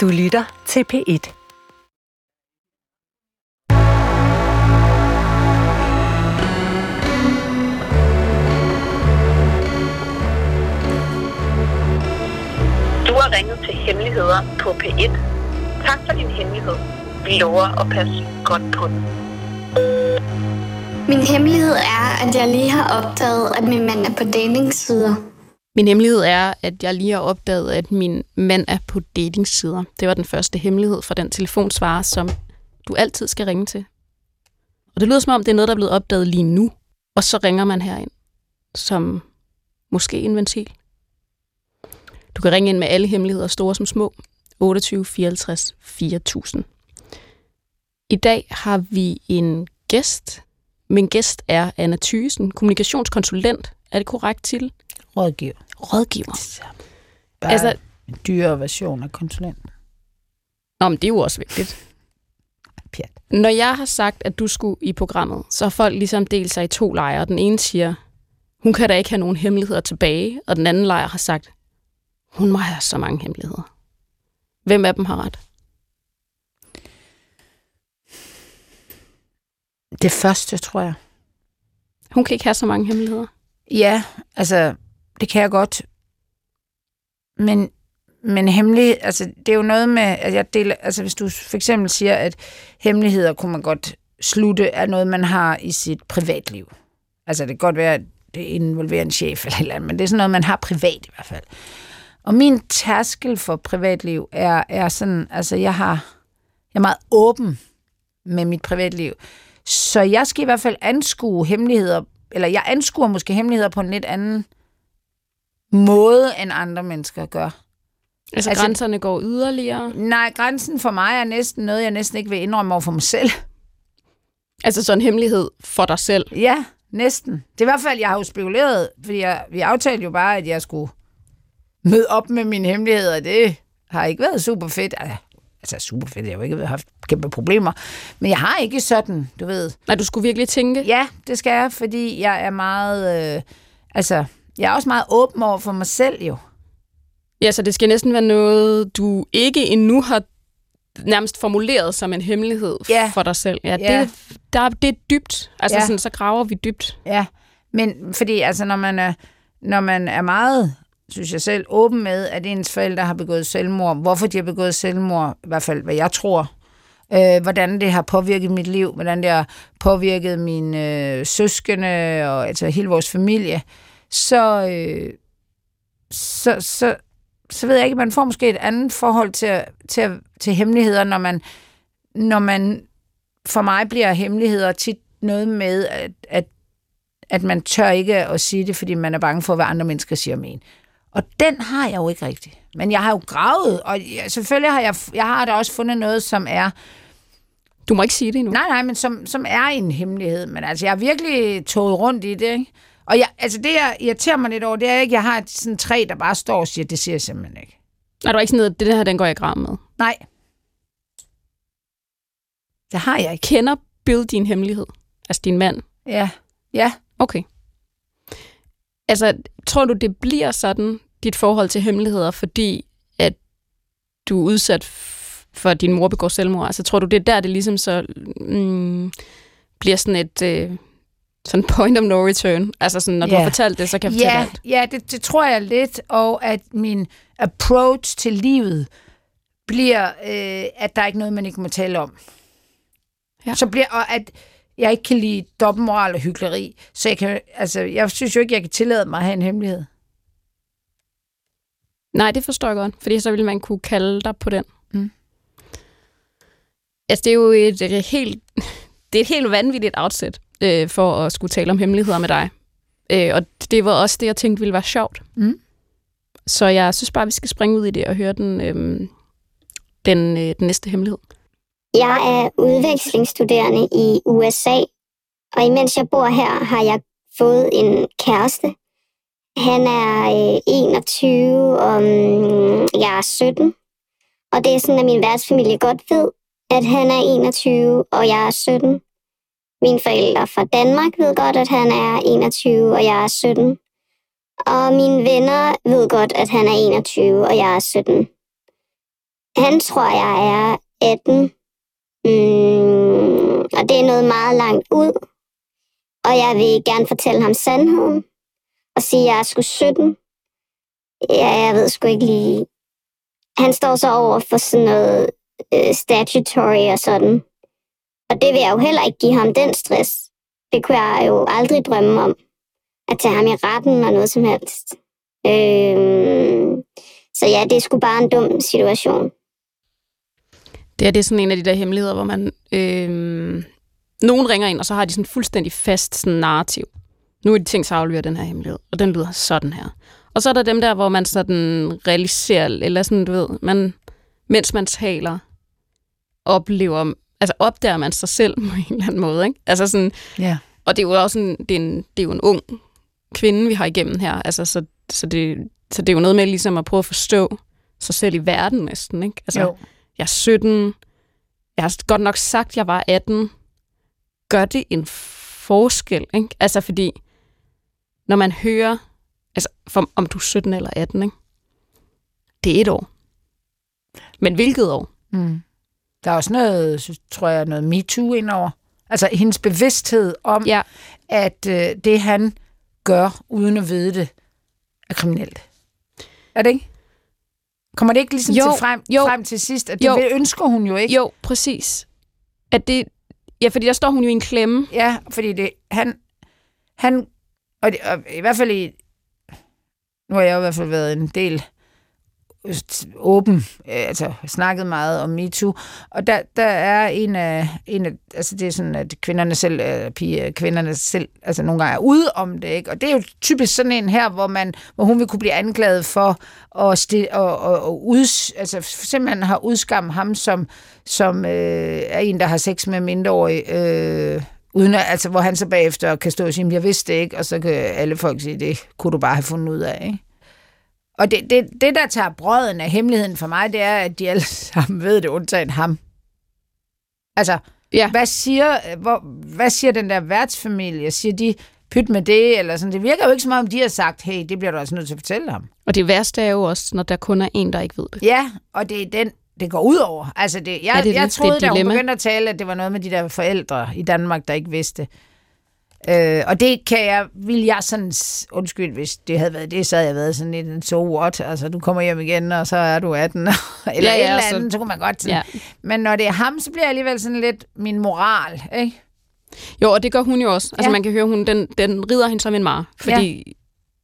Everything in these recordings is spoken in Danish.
Du lytter til P1. Du har ringet til Hemmeligheder på P1. Tak for din hemmelighed. Vi lover at passe godt på den. Min hemmelighed er, at jeg lige har opdaget, at min mand er på datingsider. Min hemmelighed er, at jeg lige har opdaget, at min mand er på datingsider. Det var den første hemmelighed fra den telefonsvarer, som du altid skal ringe til. Og det lyder som om, det er noget, der er blevet opdaget lige nu. Og så ringer man herind som måske en ventil. Du kan ringe ind med alle hemmeligheder, store som små. 28 54 4000. I dag har vi en gæst. Min gæst er Anna Thysen, kommunikationskonsulent. Er det korrekt til? Rådgiver. Rådgiver. Bare Altså- altså, en dyrere version af konsulent. Nå, men det er jo også vigtigt. Pjat. Når jeg har sagt, at du skulle i programmet, så har folk ligesom delt sig i to lejre. Den ene siger, hun kan da ikke have nogen hemmeligheder tilbage, og den anden lejr har sagt, hun må have så mange hemmeligheder. Hvem af dem har ret? Det første, tror jeg. Hun kan ikke have så mange hemmeligheder. Ja, altså, det kan jeg godt. Men, men hemmelig, altså, det er jo noget med, at jeg deler, altså hvis du for eksempel siger, at hemmeligheder kunne man godt slutte er noget, man har i sit privatliv. Altså, det kan godt være, at det involverer en chef eller et eller andet, men det er sådan noget, man har privat i hvert fald. Og min tærskel for privatliv er, er sådan, altså jeg har, jeg er meget åben med mit privatliv. Så jeg skal i hvert fald anskue hemmeligheder, eller jeg anskuer måske hemmeligheder på en lidt anden måde, end andre mennesker gør. Altså, Altså- grænserne går yderligere. Nej, grænsen for mig er næsten noget, jeg næsten ikke vil indrømme over for mig selv. Altså sådan en hemmelighed for dig selv. Ja, næsten. Det er i hvert fald, jeg har jo spekuleret, fordi jeg, vi aftalte jo bare, at jeg skulle møde op med mine hemmeligheder, og det har ikke været super fedt. Altså, Altså super fedt, jeg har jo ikke haft kæmpe problemer. Men jeg har ikke sådan, du ved. Nej, du skulle virkelig tænke. Ja, det skal jeg, fordi jeg er meget... Øh, altså, jeg er også meget åben over for mig selv jo. Ja, så det skal næsten være noget, du ikke endnu har nærmest formuleret som en hemmelighed Ja. for dig selv. Ja, Ja. Det, der, det er dybt. Altså Ja. sådan, så graver vi dybt. Ja, men fordi altså, når man er, når man er meget, synes jeg selv, åben med, at ens forældre har begået selvmord, hvorfor de har begået selvmord, i hvert fald hvad jeg tror, øh, hvordan det har påvirket mit liv, hvordan det har påvirket mine øh, søskende og altså hele vores familie, så, øh, så, så, så ved jeg ikke, man får måske et andet forhold til, til, til hemmeligheder, når man, når man for mig bliver hemmeligheder tit noget med, at, at at man tør ikke at sige det, fordi man er bange for, hvad andre mennesker siger om en. Og den har jeg jo ikke rigtigt. Men jeg har jo gravet, og jeg, selvfølgelig har jeg, jeg har da også fundet noget, som er, Du må ikke sige det endnu. nej nej, men som, som er en hemmelighed. Men altså, jeg har virkelig toget rundt i det, ikke? Og jeg, altså det, jeg irriterer mig lidt over, det er ikke, jeg har sådan træ, der bare står og siger, det siger jeg simpelthen ikke. Nej, du er ikke sådan noget, det her, den går jeg gram med. Nej. Det har jeg ikke. Kender Bill din hemmelighed? Altså din mand? Ja. Ja. Okay. Altså, tror du, det bliver sådan, dit forhold til hemmeligheder, fordi at du er udsat for, at din mor begår selvmord? Altså, tror du, det er der, det ligesom så mm, bliver sådan et øh, sådan point of no return? Altså, sådan, når du Ja. har fortalt det, så kan jeg fortælle Ja, alt. ja det, det tror jeg lidt, og at min approach til livet bliver, øh, at der er ikke noget, man ikke må tale om. Ja. Så bliver, og at jeg ikke kan lide dobbeltmoral og hyggeleri, så jeg kan, altså, jeg synes jo ikke, jeg kan tillade mig at have en hemmelighed. Nej, det forstår jeg godt, fordi så ville man kunne kalde dig på den. Mm. Altså, det er jo et, et helt, det er et helt vanvittigt outset øh, for at skulle tale om hemmeligheder med dig. Øh, og det var også det, jeg tænkte ville være sjovt. Mm. Så jeg synes bare, vi skal springe ud i det og høre den, øh, den, øh, den næste hemmelighed. Jeg er udvekslingsstuderende i USA, og imens jeg bor her, har jeg fået en kæreste. Han er øh, 21, og mm, jeg er 17. Og det er sådan, at min værtsfamilie godt ved, at han er 21, og jeg er 17. Mine forældre fra Danmark ved godt, at han er 21, og jeg er 17. Og mine venner ved godt, at han er 21, og jeg er 17. Han tror jeg er 18. Mm, og det er noget meget langt ud. Og jeg vil gerne fortælle ham sandheden. Og sige, at jeg er sgu 17. Ja, jeg ved sgu ikke lige. Han står så over for sådan noget øh, statutory og sådan. Og det vil jeg jo heller ikke give ham den stress. Det kunne jeg jo aldrig drømme om. At tage ham i retten og noget som helst. Øh, så ja, det er sgu bare en dum situation. Det er, det er sådan en af de der hemmeligheder, hvor man... Øh, nogen ringer ind, og så har de sådan fuldstændig fast sådan narrativ. Nu er de tænkt sig at aflevere den her hemmelighed, og den lyder sådan her. Og så er der dem der, hvor man sådan realiserer, eller sådan, du ved, man, mens man taler, oplever, altså opdager man sig selv på en eller anden måde, ikke? Altså sådan, Ja. og det er jo også en, det er en, det er jo en ung kvinde, vi har igennem her, altså så, så, det, så det er jo noget med ligesom at prøve at forstå sig selv i verden næsten, ikke? Altså, Jo. Jeg er 17, jeg har godt nok sagt, jeg var 18, gør det en forskel, ikke? Altså fordi, når man hører, altså for, om du er 17 eller 18, ikke? Det er et år. Men hvilket år? Mm. Der er også noget, tror jeg, noget MeToo indover. Altså hendes bevidsthed om, Ja. at øh, det han gør, uden at vide det, er kriminelt. Er det ikke? Kommer det ikke ligesom Jo, til frem, jo. frem til sidst? At det Jo. vil- ønsker hun jo ikke. Jo, præcis. At det, ja, fordi der står hun jo i en klemme. Ja, fordi det, han, han og, det, og i hvert fald i, nu har jeg i hvert fald været en del åben, øh, altså snakket meget om MeToo, og der, der er en af, en af, altså det er sådan, at kvinderne selv, øh, piger, øh, kvinderne selv, altså nogle gange er ude om det, ikke? og det er jo typisk sådan en her, hvor, man, hvor hun vil kunne blive anklaget for at, sti, og, og, og ud, altså simpelthen har udskammet ham som, som øh, er en, der har sex med mindreårige, øh, uden at, altså, hvor han så bagefter kan stå og sige, jeg vidste det ikke, og så kan alle folk sige, det kunne du bare have fundet ud af, ikke? Og det, det, det, der tager brøden af hemmeligheden for mig, det er, at de alle sammen ved det, undtagen ham. Altså, Ja. hvad siger, hvor, hvad siger den der værtsfamilie? Siger de, pyt med det, eller sådan? Det virker jo ikke som om, de har sagt, hey, det bliver du altså nødt til at fortælle ham. Og det værste er jo også, når der kun er en, der ikke ved det. Ja, og det er den, det går ud over. Altså, det, jeg, Ja, det jeg troede, Det et da hun begyndte at tale, at det var noget med de der forældre i Danmark, der ikke vidste. Øh, og det kan jeg, vil jeg sådan, undskyld, hvis det havde været det, så havde jeg været sådan lidt en so what, altså du kommer hjem igen, og så er du 18, eller Ja, ja, ja, ja, et eller så- andet, så kunne man godt sådan. Ja. Ja. Men når det er ham, så bliver jeg alligevel sådan lidt min moral, ikke? Jo, og det gør hun jo også. Altså Ja. man kan høre, hun den, den rider hende som en mar. Fordi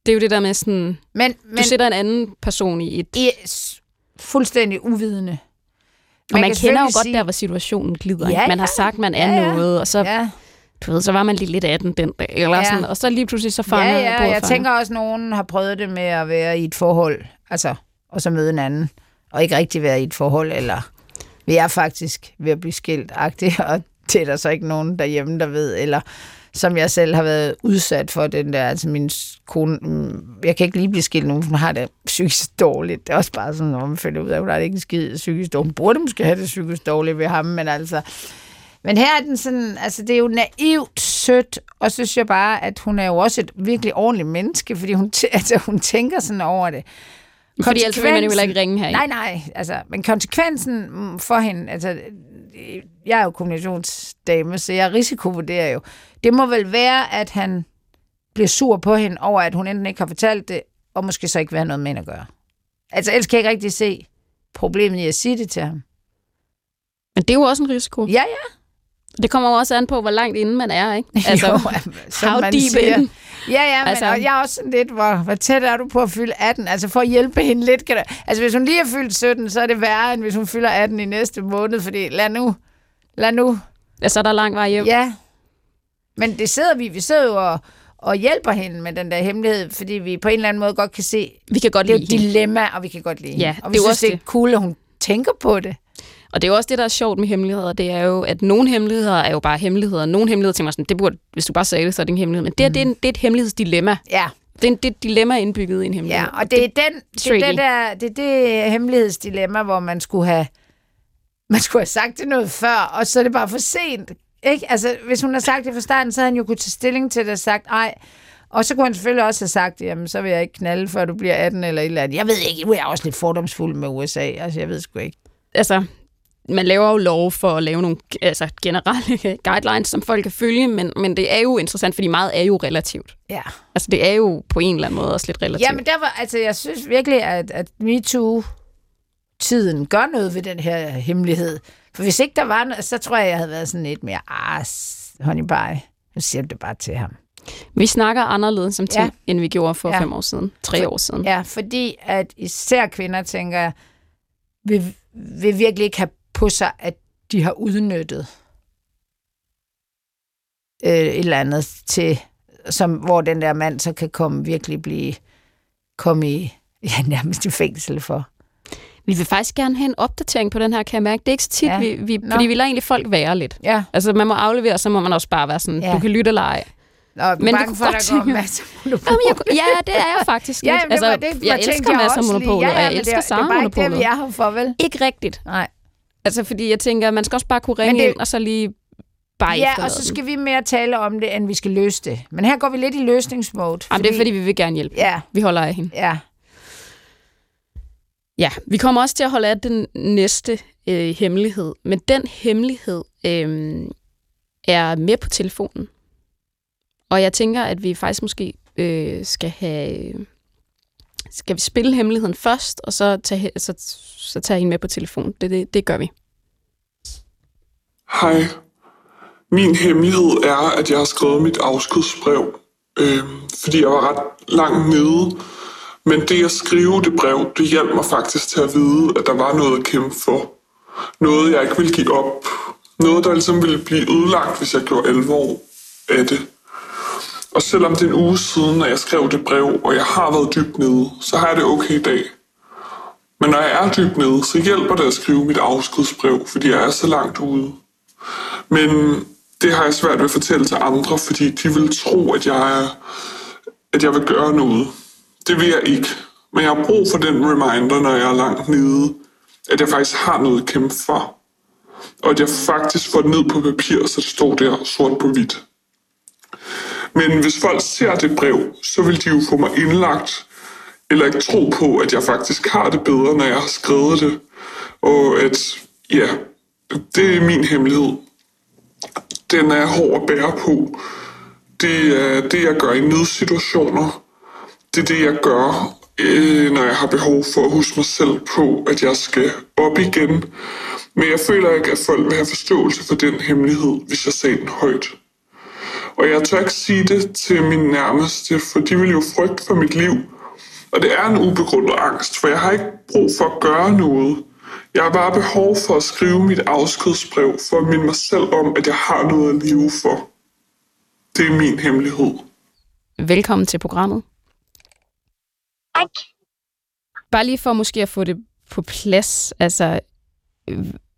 det er jo det der med sådan, Men, men, du sætter en anden person i et... I er s- fuldstændig uvidende. og man kender jo godt sige- der, hvor situationen glider. Ja? Man har ja. sagt, man er Ja, ja. noget, og så, Ja. Du ved, så var man lige lidt 18 den dag. Eller Ja. sådan, og så lige pludselig så fanger Ja, ja, jeg tænker også, at nogen har prøvet det med at være i et forhold, altså, og så møde en anden, og ikke rigtig være i et forhold, eller vi er faktisk ved at blive skilt og det er der så ikke nogen derhjemme, der ved, eller som jeg selv har været udsat for, den der, altså min kone, mm, jeg kan ikke lige blive skilt nu, hun har det psykisk dårligt. Det er også bare sådan, når man finder ud af, at hun har det ikke skid psykisk dårligt. Hun burde måske have det psykisk dårligt ved ham, men altså, men her er den sådan, altså det er jo naivt sødt, og så synes jeg bare, at hun er jo også et virkelig ordentligt menneske, fordi hun, t- altså, hun tænker sådan over det. Fordi ellers vil man jo heller ikke ringe her. Nej, nej, altså, men konsekvensen for hende, altså, jeg er jo kommunikationsdame, så jeg risikovurderer jo. Det må vel være, at han bliver sur på hende over, at hun enten ikke har fortalt det, og måske så ikke vil have noget med hende at gøre. Altså, ellers kan jeg ikke rigtig se problemet i at sige det til ham. Men det er jo også en risiko. Ja, ja. Det kommer jo også an på, hvor langt inde man er, ikke? Altså, jo, som how man deep siger. in? Ja, ja, men Altså- altså, jeg er også sådan lidt, hvor, hvor tæt er du på at fylde 18? Altså for at hjælpe hende lidt. Kan der, altså hvis hun lige er fyldt 17, så er det værre, end hvis hun fylder 18 i næste måned, fordi lad nu, lad nu, Ja, så er der lang vej hjem. ja. Men det sidder vi, vi sidder jo og, og hjælper hende med den der hemmelighed, fordi vi på en eller anden måde godt kan se, Vi kan godt det er lide et dilemma, og vi kan godt lide Ja, hende. Og vi det synes, også det er cool, at hun tænker på det. Og det er jo også det, der er sjovt med hemmeligheder. Det er jo, at nogle hemmeligheder er jo bare hemmeligheder. Nogle hemmeligheder tænker man sådan, det burde, hvis du bare sagde det, så er det en hemmelighed. Men det, her, det, er, en, det er et hemmelighedsdilemma. Mm. Ja, Det er, en, det er et dilemma indbygget i en hemmelighed. Ja, og det er, den, det, er tricky. det, der, det er det hemmelighedsdilemma, hvor man skulle have man skulle have sagt det noget før, og så er det bare for sent. Ikke? Altså, hvis hun har sagt det fra starten, så havde han jo kunne tage stilling til det og sagt, ej, og så kunne han selvfølgelig også have sagt, jamen, så vil jeg ikke knalde, før du bliver 18 eller et eller andet. Jeg ved ikke, nu er jeg også lidt fordomsfuld med USA, altså jeg ved sgu ikke. altså, man laver jo lov for at lave nogle altså, generelle guidelines, som folk kan følge, men, men det er jo interessant, fordi meget er jo relativt. Ja. Altså, det er jo på en eller anden måde også lidt relativt. Ja, men der var, altså, jeg synes virkelig, at, at MeToo-tiden gør noget ved den her hemmelighed. For hvis ikke der var noget, så tror jeg, jeg havde været sådan lidt mere, ah, honey bye. Nu siger det bare til ham. Vi snakker anderledes som ting, Ja. end vi gjorde for Ja. fem år siden, tre For- år siden. Ja, fordi at især kvinder, tænker vil, vil virkelig ikke have på sig, at de har udnyttet øh, et eller andet til, som, hvor den der mand så kan komme virkelig blive, komme i, ja, nærmest i fængsel for. Vi vil faktisk gerne have en opdatering på den her, kan jeg mærke. Det er ikke så tit, Ja. ja. vi, vi, Nå. fordi vi lader egentlig folk være lidt. Ja, Altså, man må aflevere, så må man også bare være sådan, Ja. ja. du kan lytte eller ej. og Men bange kunne for, godt tænke- masser. Jamen, jeg, ja, det er jeg faktisk Ja, jamen, det var, det var, jeg tænkte elsker masser af også lige. monopolet, ja, og ja, jeg elsker det, er- det er bare ikke det, vi er her for, vel? Ikke rigtigt. Nej. Altså, fordi jeg tænker, man skal også bare kunne ringe det- ind, og så lige bare Ja, og så skal vi mere tale om det, end vi skal løse det. Men her går vi lidt i løsningsmode. Jamen, det er fordi, vi vil gerne hjælpe. Ja, Vi holder af hende. ja. Ja, vi kommer også til at holde af den næste øh, hemmelighed. Men den hemmelighed øh, er med på telefonen. Og jeg tænker, at vi faktisk måske øh, skal have... Skal vi spille hemmeligheden først, og så tage, så, så tage hende med på telefon. Det, det, det gør vi. Hej. Min hemmelighed er, at jeg har skrevet mit afskedsbrev, øh, fordi jeg var ret langt nede. Men det at skrive det brev, det hjalp mig faktisk til at vide, at der var noget at kæmpe for. Noget, jeg ikke ville give op. Noget, der ligesom ville blive ødelagt, hvis jeg gjorde alvor af det. Og selvom det er en uge siden, at jeg skrev det brev, og jeg har været dybt nede, så har jeg det okay i dag. Men når jeg er dybt nede, så hjælper det at skrive mit afskedsbrev, fordi jeg er så langt ude. Men det har jeg svært ved at fortælle til andre, fordi de vil tro, at jeg, er, at jeg vil gøre noget. Det vil jeg ikke. Men jeg har brug for den reminder, når jeg er langt nede, at jeg faktisk har noget at kæmpe for. Og at jeg faktisk får det ned på papir, så det står der sort på hvidt. Men hvis folk ser det brev, så vil de jo få mig indlagt, eller ikke tro på, at jeg faktisk har det bedre, når jeg har skrevet det. Og at, ja, det er min hemmelighed. Den er hård at bære på. Det er det, jeg gør i nødsituationer. Det er det, jeg gør, øh, når jeg har behov for at huske mig selv på, at jeg skal op igen. Men jeg føler ikke, at folk vil have forståelse for den hemmelighed, hvis jeg sagde den højt. Og jeg tør ikke sige det til min nærmeste, for de vil jo frygte for mit liv. Og det er en ubegrundet angst, for jeg har ikke brug for at gøre noget. Jeg har bare behov for at skrive mit afskedsbrev, for at minde mig selv om, at jeg har noget at leve for. Det er min hemmelighed. Velkommen til programmet. Tak. Bare lige for måske at få det på plads. Altså,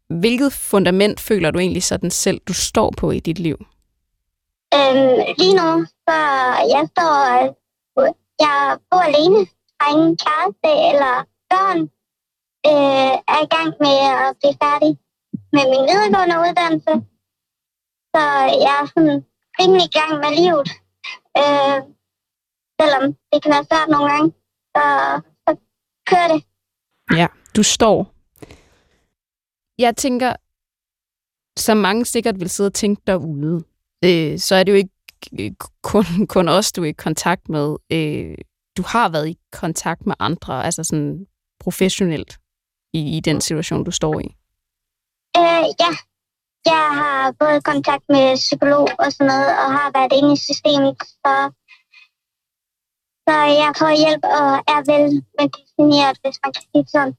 hvilket fundament føler du egentlig sådan selv, du står på i dit liv? Øhm, lige nu, så jeg står, jeg bor alene, har ingen kæreste eller børn, øh, er i gang med at blive færdig med min videregående uddannelse. Så jeg er sådan rimelig i gang med livet. Øh, selvom det kan være svært nogle gange, så, så kører det. Ja, du står. Jeg tænker, som mange sikkert vil sidde og tænke derude, øh, så er det jo ikke kun, kun os, du er i kontakt med. Øh, du har været i kontakt med andre, altså sådan professionelt i, i den situation, du står i. Øh, ja, jeg har både kontakt med psykolog og sådan noget, og har været inde i systemet, så, så jeg får hjælp og er vel medicineret, hvis man kan sige det sådan.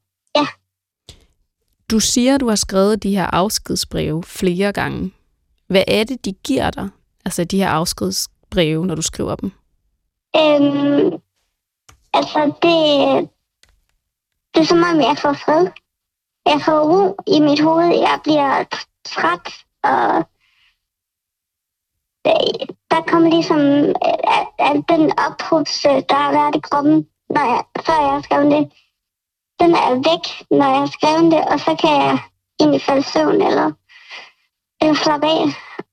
Du siger, du har skrevet de her afskedsbreve flere gange. Hvad er det, de giver dig? Altså de her afskedsbreve, når du skriver dem? Øhm, altså, det, det er som om, jeg får fred. Jeg får ro i mit hoved. Jeg bliver træt, og det- der kommer ligesom al, den ophobse, der har været i kroppen, når jeg, før jeg har skrevet det. Den er væk, når jeg har skrevet det, og så kan jeg egentlig falde i søvn, eller, eller slappe af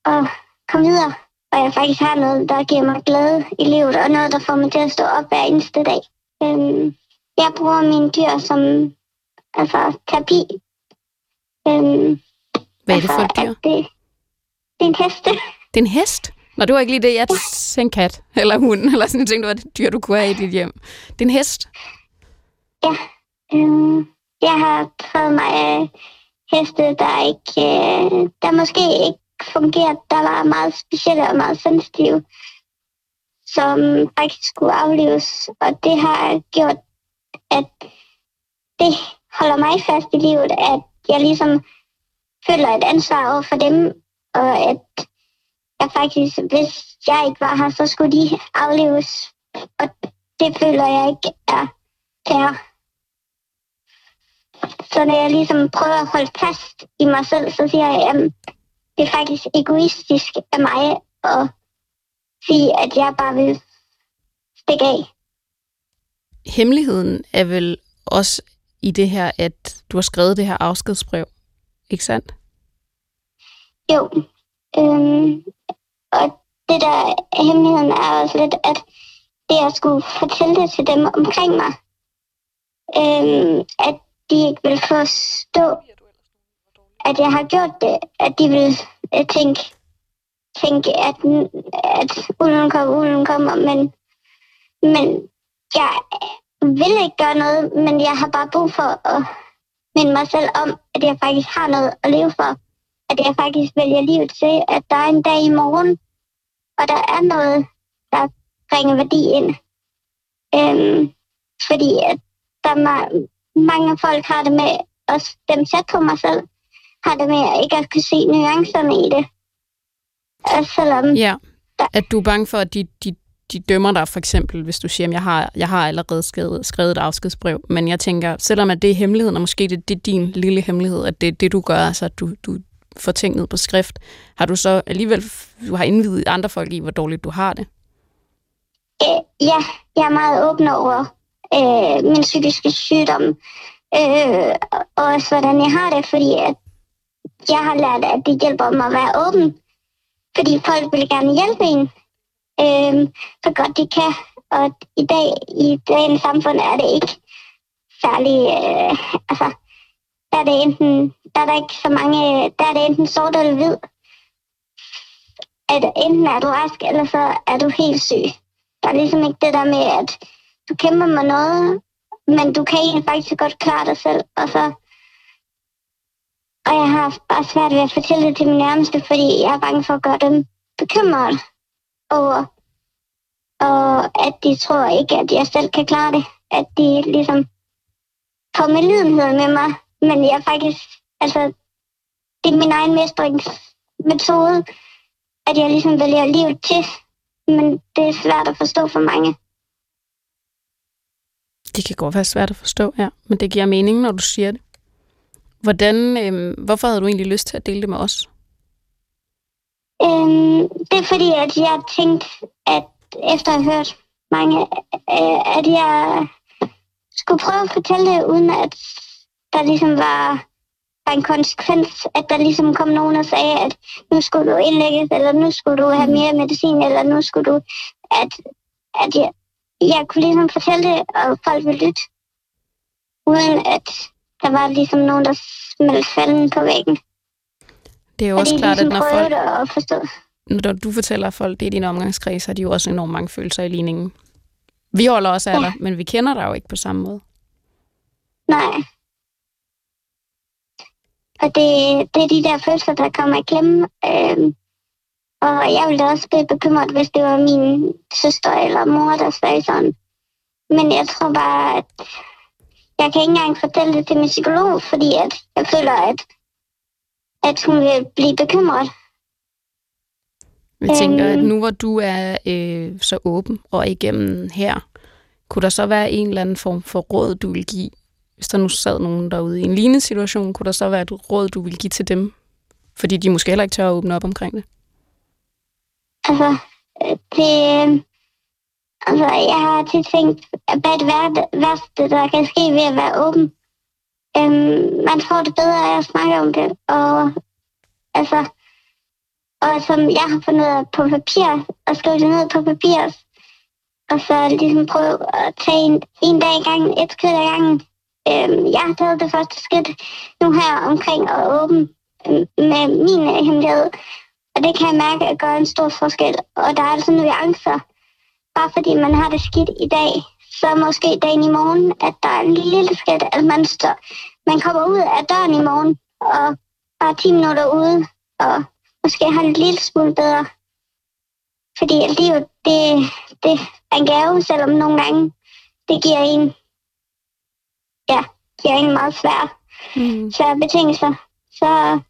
og komme videre og jeg faktisk har noget, der giver mig glæde i livet, og noget, der får mig til at stå op hver eneste dag. Øhm, jeg bruger mine dyr som altså, terapi, Øhm, Hvad er det for et altså, dyr? Det, det er en heste. Det er en hest? Nå, det var ikke lige det, jeg tænkte en kat, eller hund, eller sådan, jeg tænkte, det var et dyr, du kunne have i dit hjem. Det er en hest. Ja. Øhm, jeg har prøvet mig af heste, der ikke, øh, der måske ikke fungerede, der var meget specielle og meget sensitive, som faktisk skulle aflives. Og det har gjort, at det holder mig fast i livet, at jeg ligesom føler et ansvar over for dem, og at jeg faktisk, hvis jeg ikke var her, så skulle de afleves. Og det føler jeg ikke er fair. Så når jeg ligesom prøver at holde fast i mig selv, så siger jeg, at det er faktisk egoistisk af mig at sige, at jeg bare vil stikke af. Hemmeligheden er vel også i det her, at du har skrevet det her afskedsbrev, ikke sandt? Jo. Øhm, og det der hemmeligheden er også lidt, at det jeg skulle fortælle det til dem omkring mig, øhm, at de ikke vil forstå, at jeg har gjort det, at de vil øh, tænke, tænke at, at ulven kommer, ulven kommer, men, men jeg vil ikke gøre noget, men jeg har bare brug for at minde mig selv om, at jeg faktisk har noget at leve for at jeg faktisk vælger livet til, at der er en dag i morgen, og der er noget, der bringer værdi ind. Øhm, fordi at der er mange folk har det med, også dem tæt på mig selv, har det med ikke at kunne se nuancerne i det. Og selvom, Ja. At du er bange for, at de, de, de dømmer dig, for eksempel, hvis du siger, at jeg har, jeg har allerede skrevet, skrevet et afskedsbrev. Men jeg tænker, selvom at det er hemmeligheden, og måske det, det er din lille hemmelighed, at det er det, du gør, altså at du, du får ting ned på skrift, har du så alligevel du har indvidet andre folk i, hvor dårligt du har det? øh, ja, jeg er meget åben over øh, min psykiske sygdom, øh, og også hvordan jeg har det, fordi at jeg har lært, at det hjælper mig at være åben, fordi folk vil gerne hjælpe en, øh, så godt de kan, og i dag, i dagens samfund, er det ikke særlig, øh, altså, der er det enten, der er der ikke så mange, der er det enten sort eller hvid, at enten er du rask, eller så er du helt syg. Der er ligesom ikke det der med, at du kæmper med noget, men du kan egentlig faktisk godt klare dig selv, og så og jeg har bare svært ved at fortælle det til min nærmeste, fordi jeg er bange for at gøre dem bekymret over, og at de tror ikke, at jeg selv kan klare det. At de ligesom får med lidenhed med mig, men jeg faktisk, altså, det er min egen mestringsmetode, at jeg ligesom vælger livet til, men det er svært at forstå for mange. Det kan godt være svært at forstå, ja. Men det giver mening, når du siger det. Hvordan, øh, hvorfor havde du egentlig lyst til at dele det med os? Øhm, det er fordi, at jeg tænkte, at efter at have hørt mange, øh, at jeg skulle prøve at fortælle det, uden at der ligesom var, var en konsekvens, at der ligesom kom nogen og sagde, at nu skulle du indlægges, eller nu skulle du have mere medicin, eller nu skulle du, at, at jeg, jeg kunne ligesom fortælle det, og folk ville lytte, uden at der var ligesom nogen, der smeldte falden på væggen. Det er jo Og også de klart, at ligesom når folk, at forstå. når du fortæller folk, det er din omgangskreds, så har de jo også enormt mange følelser i ligningen. Vi holder også af Ja. dig, men vi kender dig jo ikke på samme måde. Nej. Og det, det er de der følelser, der kommer i klemme. Øhm, og jeg ville også blive bekymret, hvis det var min søster eller mor, der sagde sådan. Men jeg tror bare, at jeg kan ikke engang fortælle det til min psykolog, fordi at jeg føler, at, at hun vil blive bekymret. Jeg tænker, at Øhm. nu hvor du er øh, så åben og igennem her, kunne der så være en eller anden form for råd, du vil give? Hvis der nu sad nogen derude i en lignende situation, kunne der så være et råd, du vil give til dem? Fordi de måske heller ikke tør at åbne op omkring det. Altså, øh, det, øh, altså, jeg har tit tænkt, hvad er det værste, der kan ske ved at være åben? Øhm, man får det bedre af at snakke om det, og altså, og som jeg har fundet på papir, og skrive det ned på papir, og så ligesom prøve at tage en, en dag i gangen, et skridt ad gangen, øhm, jeg har taget det første skridt nu her omkring at åbne øhm, med min hemmelighed. Og det kan jeg mærke at gøre en stor forskel. Og der er altså nuancer. Bare fordi man har det skidt i dag, så måske dagen i morgen, at der er en lille skridt, at man, står, man kommer ud af døren i morgen, og bare 10 minutter ude, og måske har det en lille smule bedre. Fordi livet, det, det er en gave, selvom nogle gange det giver en, ja, giver en meget svær, Mm. svære betingelser. Så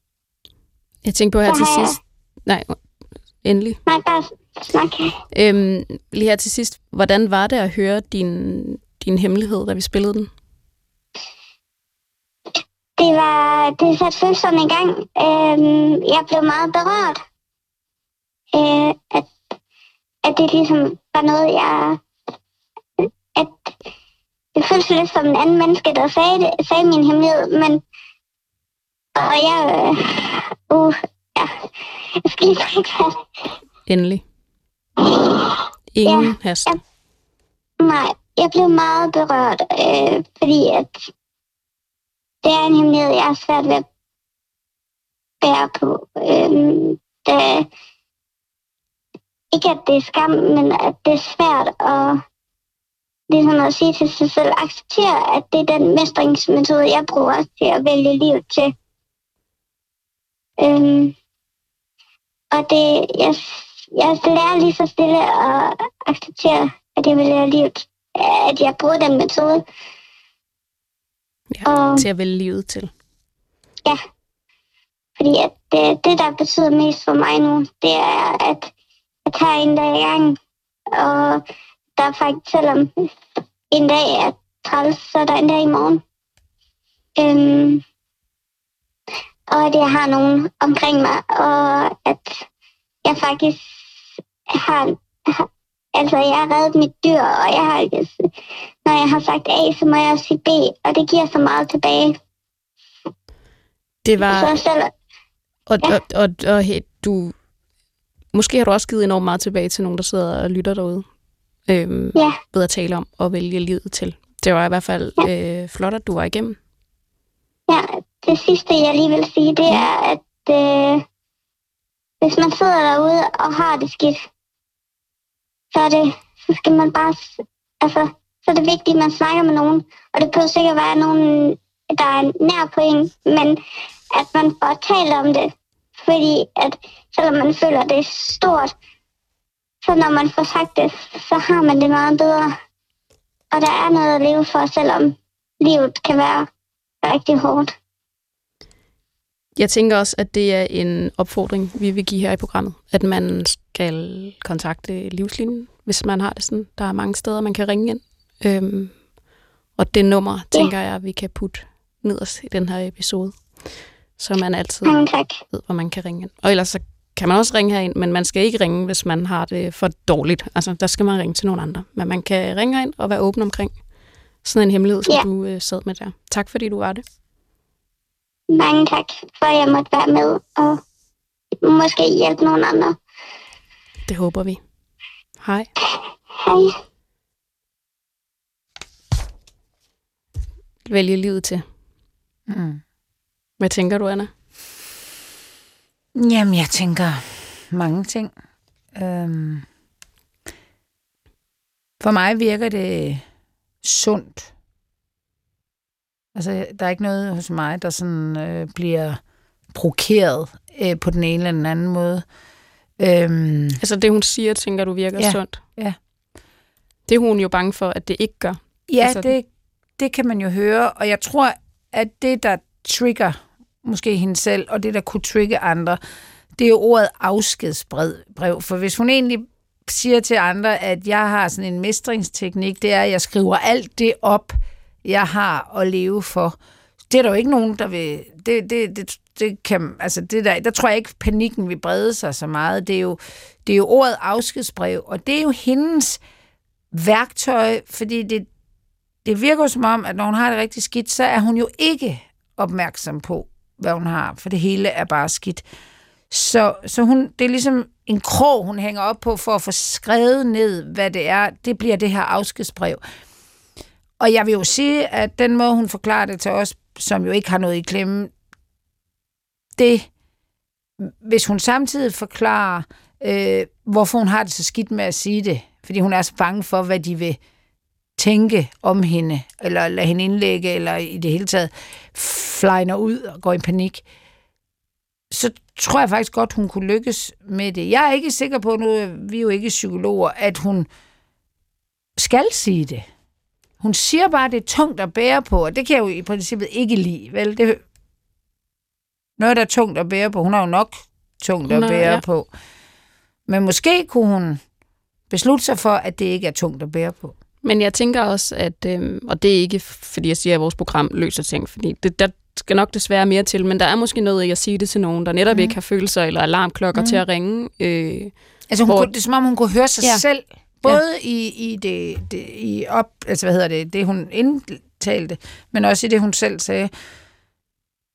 Jeg tænker på her til sidst. Nej, endelig. nej, bare snak. Øhm, lige her til sidst. Hvordan var det at høre din, din hemmelighed, da vi spillede den? Det var, det satte følelserne i gang. Øhm, jeg blev meget berørt. Øh, at, at det ligesom var noget, jeg... At det føltes lidt som en anden menneske, der sagde, det, sagde min hemmelighed, men... Og jeg... Øh, uh, ja. Jeg skal lige trække fat. Endelig. Ingen Ja, hast. ja. Nej, jeg blev meget berørt, øh, fordi at det er en hemmelighed, jeg har svært ved at bære på. Øh, det, ikke at det er skam, men at det er svært at, ligesom at sige til sig selv, acceptere, at det er den mestringsmetode, jeg bruger til at vælge liv til. Øh, og det, jeg, jeg lærer lige så stille at acceptere, at jeg vælger livet, at jeg bruger den metode. Ja, Og til at vælge livet til. fordi at det, det, der betyder mest for mig nu, det er, at jeg tager en dag i gang. Og der er faktisk, selvom en dag er træls, så er der en dag i morgen. Øhm, og at jeg har nogen omkring mig, og at jeg faktisk har, har altså jeg har reddet mit dyr, og jeg har, når jeg har sagt A, så må jeg også sige B, og det giver så meget tilbage. Det var... Så selv, Og, Ja. og, og, og hey, du... Måske har du også givet enormt meget tilbage til nogen, der sidder og lytter derude. Øhm, Ja. Ved at tale om og vælge livet til. Det var i hvert fald øh, flot, at du var igennem. Ja, det sidste, jeg lige vil sige, det er, at øh, hvis man sidder derude og har det skidt, så, er det, så skal man bare, altså, så er det vigtigt, at man snakker med nogen, og det behøver sikkert være nogen, der er nær på en, men at man får talt om det, fordi at selvom man føler, det er stort, så når man får sagt det, så har man det meget bedre. Og der er noget at leve for, selvom livet kan være rigtig hårdt. Jeg tænker også, at det er en opfordring, vi vil give her i programmet. At man skal kontakte livslinjen, hvis man har det sådan. Der er mange steder, man kan ringe ind. Øhm, og det nummer, Ja. tænker jeg, vi kan putte nederst i den her episode. Så man altid Mange tak. ved, hvor man kan ringe ind. Og ellers så kan man også ringe herind, men man skal ikke ringe, hvis man har det for dårligt. Altså, der skal man ringe til nogle andre. Men man kan ringe herind og være åben omkring sådan en hemmelighed, som Ja. du øh, sad med der. Tak fordi du var det. Mange tak, for at jeg måtte være med og måske hjælpe nogle andre. Det håber vi. Hej. Hej. Vælge livet til. Mm. Hvad tænker du, Anna? Jamen, jeg tænker mange ting. Øhm, for mig virker det sundt. Altså, der er ikke noget hos mig, der sådan øh, bliver provokeret øh, på den ene eller den anden måde. Øhm, Altså det, hun siger, tænker du virker Ja, sundt. ja. Det er hun jo bange for, at det ikke gør. Ja, Altså- det, det kan man jo høre, og jeg tror, at det, der trigger måske hende selv, og det, der kunne trigge andre, det er jo ordet afskedsbrev. For hvis hun egentlig siger til andre, at jeg har sådan en mestringsteknik, det er, at jeg skriver alt det op, jeg har at leve for. Det er der jo ikke nogen, der vil... Det, det, det, det kan, altså det der, der tror jeg ikke, panikken vil brede sig så meget. Det er jo, det er jo ordet afskedsbrev, og det er jo hendes værktøj, fordi det, det virker jo som om, at når hun har det rigtig skidt, så er hun jo ikke opmærksom på, hvad hun har, for det hele er bare skidt. Så, så hun, det er ligesom en krog, hun hænger op på for at få skrevet ned, hvad det er. Det bliver det her afskedsbrev og jeg vil jo sige, at den måde, hun forklarer det til os, som jo ikke har noget i klemme, det, hvis hun samtidig forklarer, øh, hvorfor hun har det så skidt med at sige det, fordi hun er så bange for, hvad de vil tænke om hende, eller lade hende indlægge, eller i det hele taget flyner ud og går i panik, så tror jeg faktisk godt, hun kunne lykkes med det. Jeg er ikke sikker på, nu vi er jo ikke psykologer, at hun skal sige det. Hun siger bare, at det er tungt at bære på, og det kan jeg jo i princippet ikke lide. Vel? Det, noget, der er tungt at bære på. Hun har jo nok tungt at er- bære ja. på. Men måske kunne hun beslutte sig for, at det ikke er tungt at bære på. Men jeg tænker også, at, øhm, og det er ikke, fordi jeg siger, at vores program løser ting, fordi det, der skal nok desværre mere til, men der er måske noget i at sige det til nogen, der netop mm. ikke har følelser eller alarmklokker mm. til at ringe. Øh, Altså hun Hvor- kunne, det er som om, hun kunne høre sig ja. selv, både ja. i, i, det, det, i op, altså hvad hedder det, det hun indtalte, men også i det, hun selv sagde.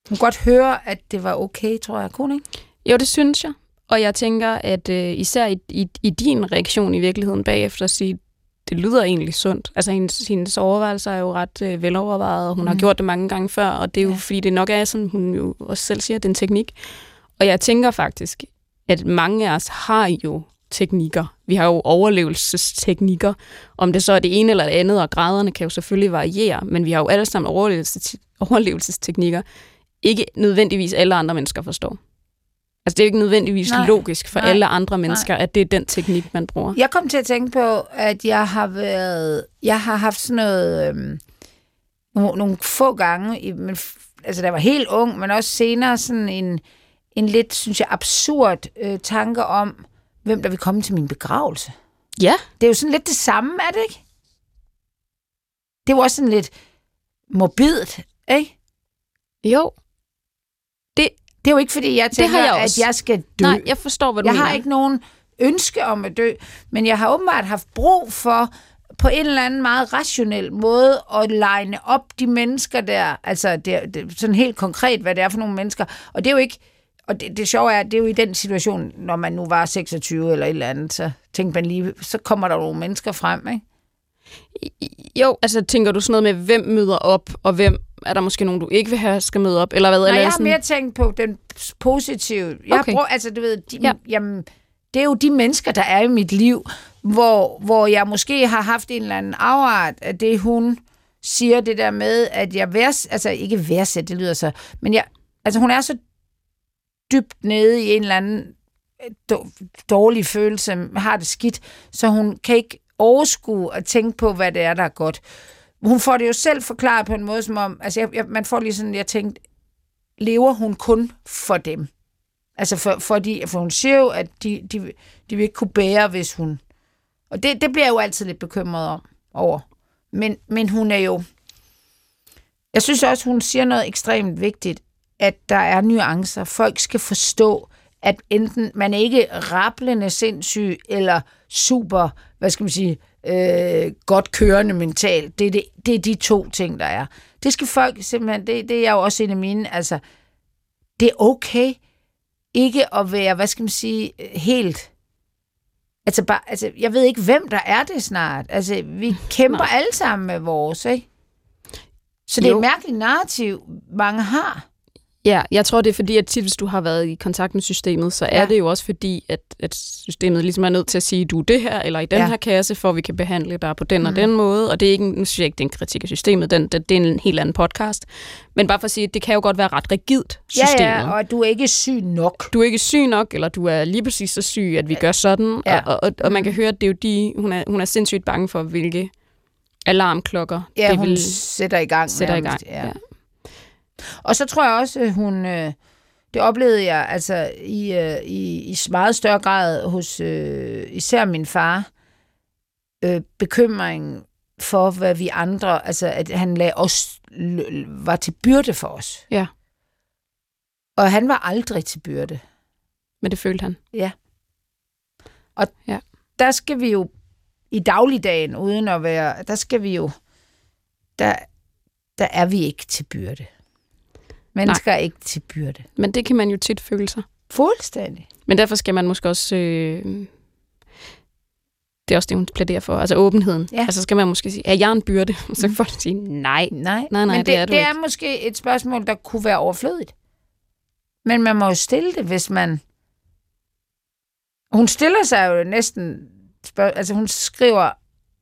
Hun godt høre, at det var okay, tror jeg. Kunne ikke? jo, det synes jeg. Og jeg tænker, at øh, især i, i, i din reaktion i virkeligheden bagefter at sige, det lyder egentlig sundt. Altså hendes, hendes overvejelser er jo ret øh, velovervejet, og hun mm. har gjort det mange gange før, og det er jo Ja. fordi, det nok er, som hun jo også selv siger, det er en teknik. Og jeg tænker faktisk, at mange af os har jo teknikker. Vi har jo overlevelsesteknikker. Om det så er det ene eller det andet, og graderne kan jo selvfølgelig variere, men vi har jo alle sammen overlevelses- overlevelsesteknikker. Ikke nødvendigvis alle andre mennesker forstår. Altså det er jo ikke nødvendigvis Nej. Logisk for Nej. Alle andre mennesker, Nej. at det er den teknik, man bruger. Jeg kom til at tænke på, at jeg har været, jeg har haft sådan noget, øhm, nogle, nogle få gange, i, men, altså da jeg var helt ung, men også senere sådan en, en lidt, synes jeg, absurd øh, tanke om, hvem der vil komme til min begravelse. Ja, Det er jo sådan lidt det samme, er det ikke? Det er jo også sådan lidt morbidt, ikke? jo. Det er jo ikke, fordi jeg tænker, jeg at jeg skal dø. Nej, jeg forstår, hvad du jeg mener. har ikke nogen ønske om at dø, men jeg har åbenbart haft brug for på en eller anden meget rationel måde at line op de mennesker der, altså det, er- det, sådan helt konkret, hvad det er for nogle mennesker. Og det er jo ikke, og det, det sjove er, at det er jo i den situation, når man nu var 26 eller et eller andet, så tænkte man lige, så kommer der nogle mennesker frem, ikke? Jo, altså tænker du sådan noget med, hvem møder op, og hvem er der måske nogen, du ikke vil have, skal møde op? Eller hvad? Nej, eller er jeg det har sådan, mere tænkt på den positive. Jeg Okay. bruger, altså du ved, de, Ja. ja. jamen, det er jo de mennesker, der er i mit liv, hvor, hvor jeg måske har haft en eller anden afart af det, hun siger det der med, at jeg værs, altså ikke værdsæt, det lyder så, men jeg, altså hun er så dybt nede i en eller anden øh, dårlig følelse, har det skidt, så hun kan ikke overskue at tænke på, hvad det er, der er godt. Hun får det jo selv forklaret på en måde, som om, altså jeg, jeg, man får lige sådan, jeg tænkte, lever hun kun for dem? Altså for, for, de, for hun siger jo, at de, de, de vil ikke kunne bære, hvis hun... Og det, det bliver jeg jo altid lidt bekymret om, over. Men, men hun er jo... Jeg synes også, hun siger noget ekstremt vigtigt, at der er nuancer. Folk skal forstå, at enten man er ikke rablende sindssyg, eller super, hvad skal man sige, øh, godt kørende mentalt. Det er, det, det er de to ting, der er. Det skal folk simpelthen, det, det er jo også en af mine, altså, det er okay ikke at være, hvad skal man sige, helt... Altså, bare, altså, jeg ved ikke, hvem der er det snart. Altså, vi kæmper Nej. alle sammen med vores, ikke? Så det er Jo. et mærkeligt narrativ, mange har. Ja, jeg tror, det er fordi, at tit, hvis du har været i kontakt med systemet, så er Ja. det jo også fordi, at, at systemet ligesom er nødt til at sige, du er det her, eller i den Ja. ja. her kasse, for at vi kan behandle dig på den mm. og den måde. Og det er ikke, en- nu synes jeg ikke, det er en kritik af systemet, den, det, det er en helt anden podcast. Men bare for at sige, at det kan jo godt være ret rigidt, systemet. Ja, ja, og du er ikke syg nok. du er ikke syg nok, eller du er lige præcis så syg, at vi gør sådan. Ja. Og, og, og man kan høre, at det er jo de, hun er, hun er sindssygt bange for, hvilke alarmklokker Ja, det hun vil sætter i gang. sætte i gang. nærmest, Ja. Og så tror jeg også, at hun... Øh, det oplevede jeg altså i, øh, i, i meget større grad hos øh, især min far. Øh, bekymring for, hvad vi andre... Altså, at han lagde os, var til byrde for os. Ja. Og han var aldrig til byrde. Men det følte han. der skal vi jo i dagligdagen, uden at være, der skal vi jo, der, der er vi ikke til byrde. Mennesker er ikke til byrde. Men det kan man jo tit føle sig. Fuldstændig. Men derfor skal man måske også... Øh, Det er også det, hun plæderer for. Altså åbenheden. Ja. Altså skal man måske sige, er jeg en byrde? Så kan folk sige, nej. Nej, Nej, nej, men det det, er du det er ikke. måske et spørgsmål, der kunne være overflødigt. Men man må jo stille det, hvis man... Hun stiller sig jo næsten... Spørg... Altså, hun skriver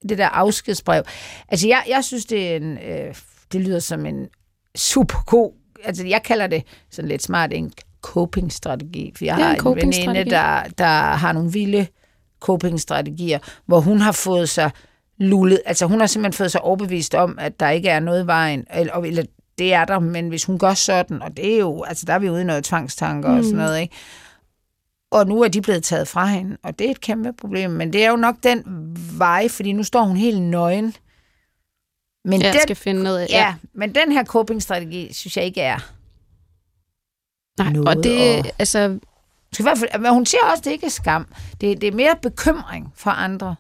det der afskedsbrev. Altså, jeg, jeg synes, det er en... Øh, det lyder som en super god... Altså, jeg kalder det sådan lidt smart en coping-strategi. For jeg har en en veninde, der, der har nogle vilde coping-strategier, hvor hun har fået sig lullet, altså hun har simpelthen fået sig overbevist om, at der ikke er noget i vejen, eller, eller det er der, men hvis hun gør sådan, og det er jo, altså der er vi ude i noget tvangstanker mm. og sådan noget, ikke? Og nu er de blevet taget fra hende, og det er et kæmpe problem, men det er jo nok den vej, fordi nu står hun helt nøgen. Men Jeg den, skal finde noget af. ja, men den her coping-strategi, synes jeg ikke er. Nej, noget og det, at- altså, skal i hvert fald, men hun siger også, at det ikke er skam. Det, det er mere bekymring for andre.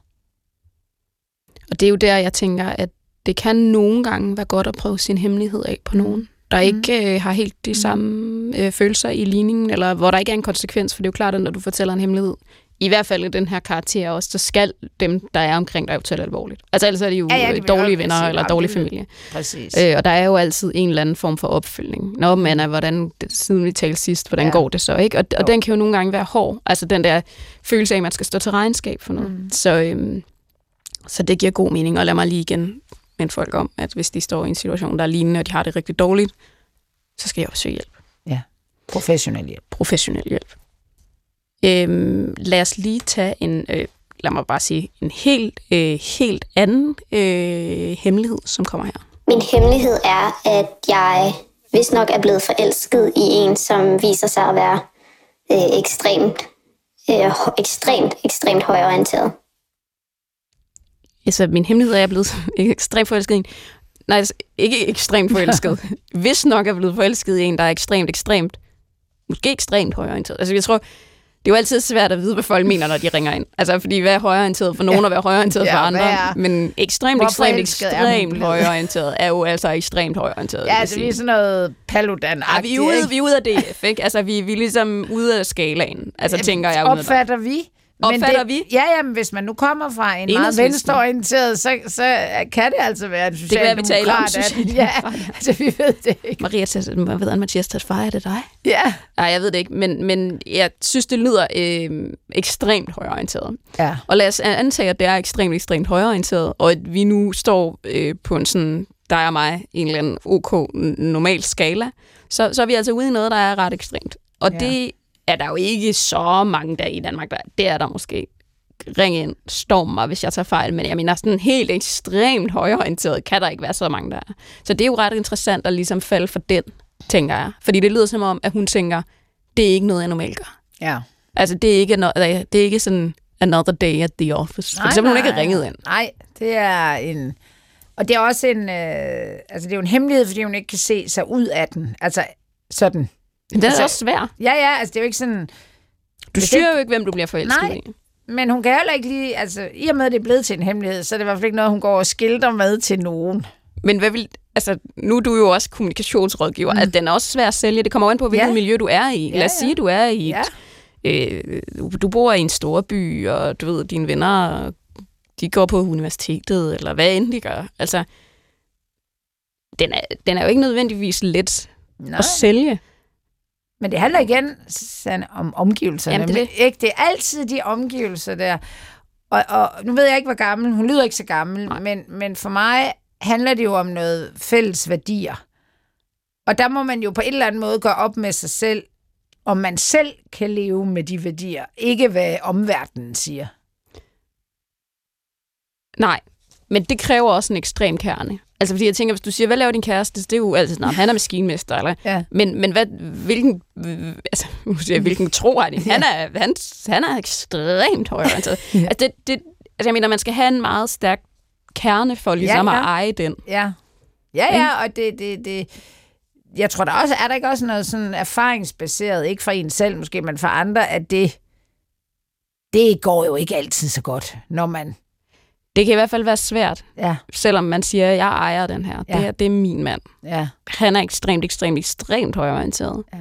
Og det er jo der, jeg tænker, at det kan nogle gange være godt at prøve sin hemmelighed af på nogen, der ikke øh, har helt de samme øh, følelser i ligningen, eller hvor der ikke er en konsekvens, for det er jo klart, at når du fortæller en hemmelighed, i hvert fald i den her karakter også, så skal dem, der er omkring dig, jo tage alvorligt. Altså ellers er de jo Ja, ja, ja, ja, vil dårlige venner sige. eller dårlig familie. Præcis. Øh, og der er jo altid en eller anden form for opfølgning. Nå, men hvordan, siden vi talte sidst, hvordan Ja. ja. går det så? ikke? Og, og Jo. den kan jo nogle gange være hård. Altså den der følelse af, at man skal stå til regnskab for noget. Mm. Så, øhm, så det giver god mening. Og lad mig lige igen minde folk om, at hvis de står i en situation, der er lignende, og de har det rigtig dårligt, så skal jeg også søge hjælp. Professionel hjælp. Professionel hjælp. Øhm, lad os lige tage en, øh, lad mig bare sige, en helt, øh, helt anden øh, hemmelighed, som kommer her. Min hemmelighed er, at jeg vist nok er blevet forelsket i en, som viser sig at være øh, ekstremt, øh, ekstremt, ekstremt højorienteret. Altså, min hemmelighed er, at jeg er blevet ekstremt forelsket i en. Nej, altså, ikke ekstremt forelsket. Hvis nok er blevet forelsket i en, der er ekstremt, ekstremt, måske ekstremt højorienteret. Altså, jeg tror, det er jo altid svært at vide, hvad folk mener, når de ringer ind. Altså, fordi hvad er højorienteret for nogen, og hvad er højorienteret Ja, for andre? er- Men ekstremt, Hvor ekstremt, er ekstremt blevet? højorienteret er jo altså ekstremt højorienteret. Ja, altså, vi er sådan noget paludan Ja, vi er ude, vi er ude af DF, ikke? Altså, vi, vi er ligesom ude af skalaen. Altså, tænker jeg. Opfatter vi? Opfatter det, vi? Ja, jamen, hvis man nu kommer fra en meget venstreorienteret, så, så kan det altså være en kan være, vi taler om socialdemokrat. at- Ja, altså, vi ved det ikke. Maria, hvad ved Mathias Tesfaye, er det dig? Ja. Nej, jeg ved det ikke, men, men jeg synes, det lyder øh, ekstremt højorienteret. Ja. Og lad os antage, at det er ekstremt, ekstremt højorienteret, og at vi nu står øh, på en sådan, der er mig, en eller anden OK normal skala, så, så er vi altså ude i noget, der er ret ekstremt. Og ja. det er der jo ikke så mange der i Danmark, der det er der måske. Ring ind, storm mig, hvis jeg tager fejl, men jeg mener, sådan helt ekstremt højorienteret kan der ikke være så mange der er. Så det er jo ret interessant at ligesom falde for den, tænker jeg. Fordi det lyder som om, at hun tænker, det er ikke noget, jeg normalt gør. Ja. Altså, det er ikke, no- det er ikke sådan another day at the office. For eksempel, hun ikke har ringet ind. Nej, det er en... Og det er også en... Øh, altså, det er jo en hemmelighed, fordi hun ikke kan se sig ud af den. Altså, sådan. Det er Altså- også svært. Ja, ja, altså, det er jo ikke sådan... Du styrer jo ikke, hvem du bliver forelsket Nej. i. Men hun kan heller ikke lige... Altså, i og med, at det er blevet til en hemmelighed, så er det i hvert fald ikke noget, hun går og skilter med til nogen. Men hvad vil, altså, nu er du jo også kommunikationsrådgiver. Mm. Altså, den er også svær at sælge. Det kommer an på, hvilket Ja. miljø du er i. Ja, Lad os ja. sige, du er i Ja. et, øh, du bor i en stor by, og du ved, dine venner, de går på universitetet, eller hvad end de gør. Altså, den er, den er jo ikke nødvendigvis let Nej. at sælge. Men det handler igen Sanne, om omgivelserne. Jamen, det er Men ikke? det er altid de omgivelser der. Og, og nu ved jeg ikke, hvor gammel. Hun lyder ikke så gammel. Men, men for mig handler det jo om noget fælles værdier. Og der må man jo på en eller anden måde gøre op med sig selv, om man selv kan leve med de værdier. Ikke hvad omverdenen siger. Nej, men det kræver også en ekstrem kerne. Altså fordi jeg tænker, hvis du siger, hvad laver din kæreste? Det er jo altid sådan, han er maskinmester, eller? Ja. Men, men hvad, hvilken, altså, nu siger jeg, hvilken tro har de? Han er, han, han er ekstremt højorienteret. altså, det, det, altså jeg mener, man skal have en meget stærk kerne for ligesom Ja, ja, ja. at eje den. Ja, ja, ja og det, det, det, jeg tror der også, er der ikke også noget sådan erfaringsbaseret, ikke for en selv måske, men for andre, at det, det går jo ikke altid så godt, når man, Det kan i hvert fald være svært, ja, selvom man siger, at jeg ejer den her. Ja. Det, er, det er min mand. ja. Han er ekstremt, ekstremt, ekstremt højorienteret. Ja.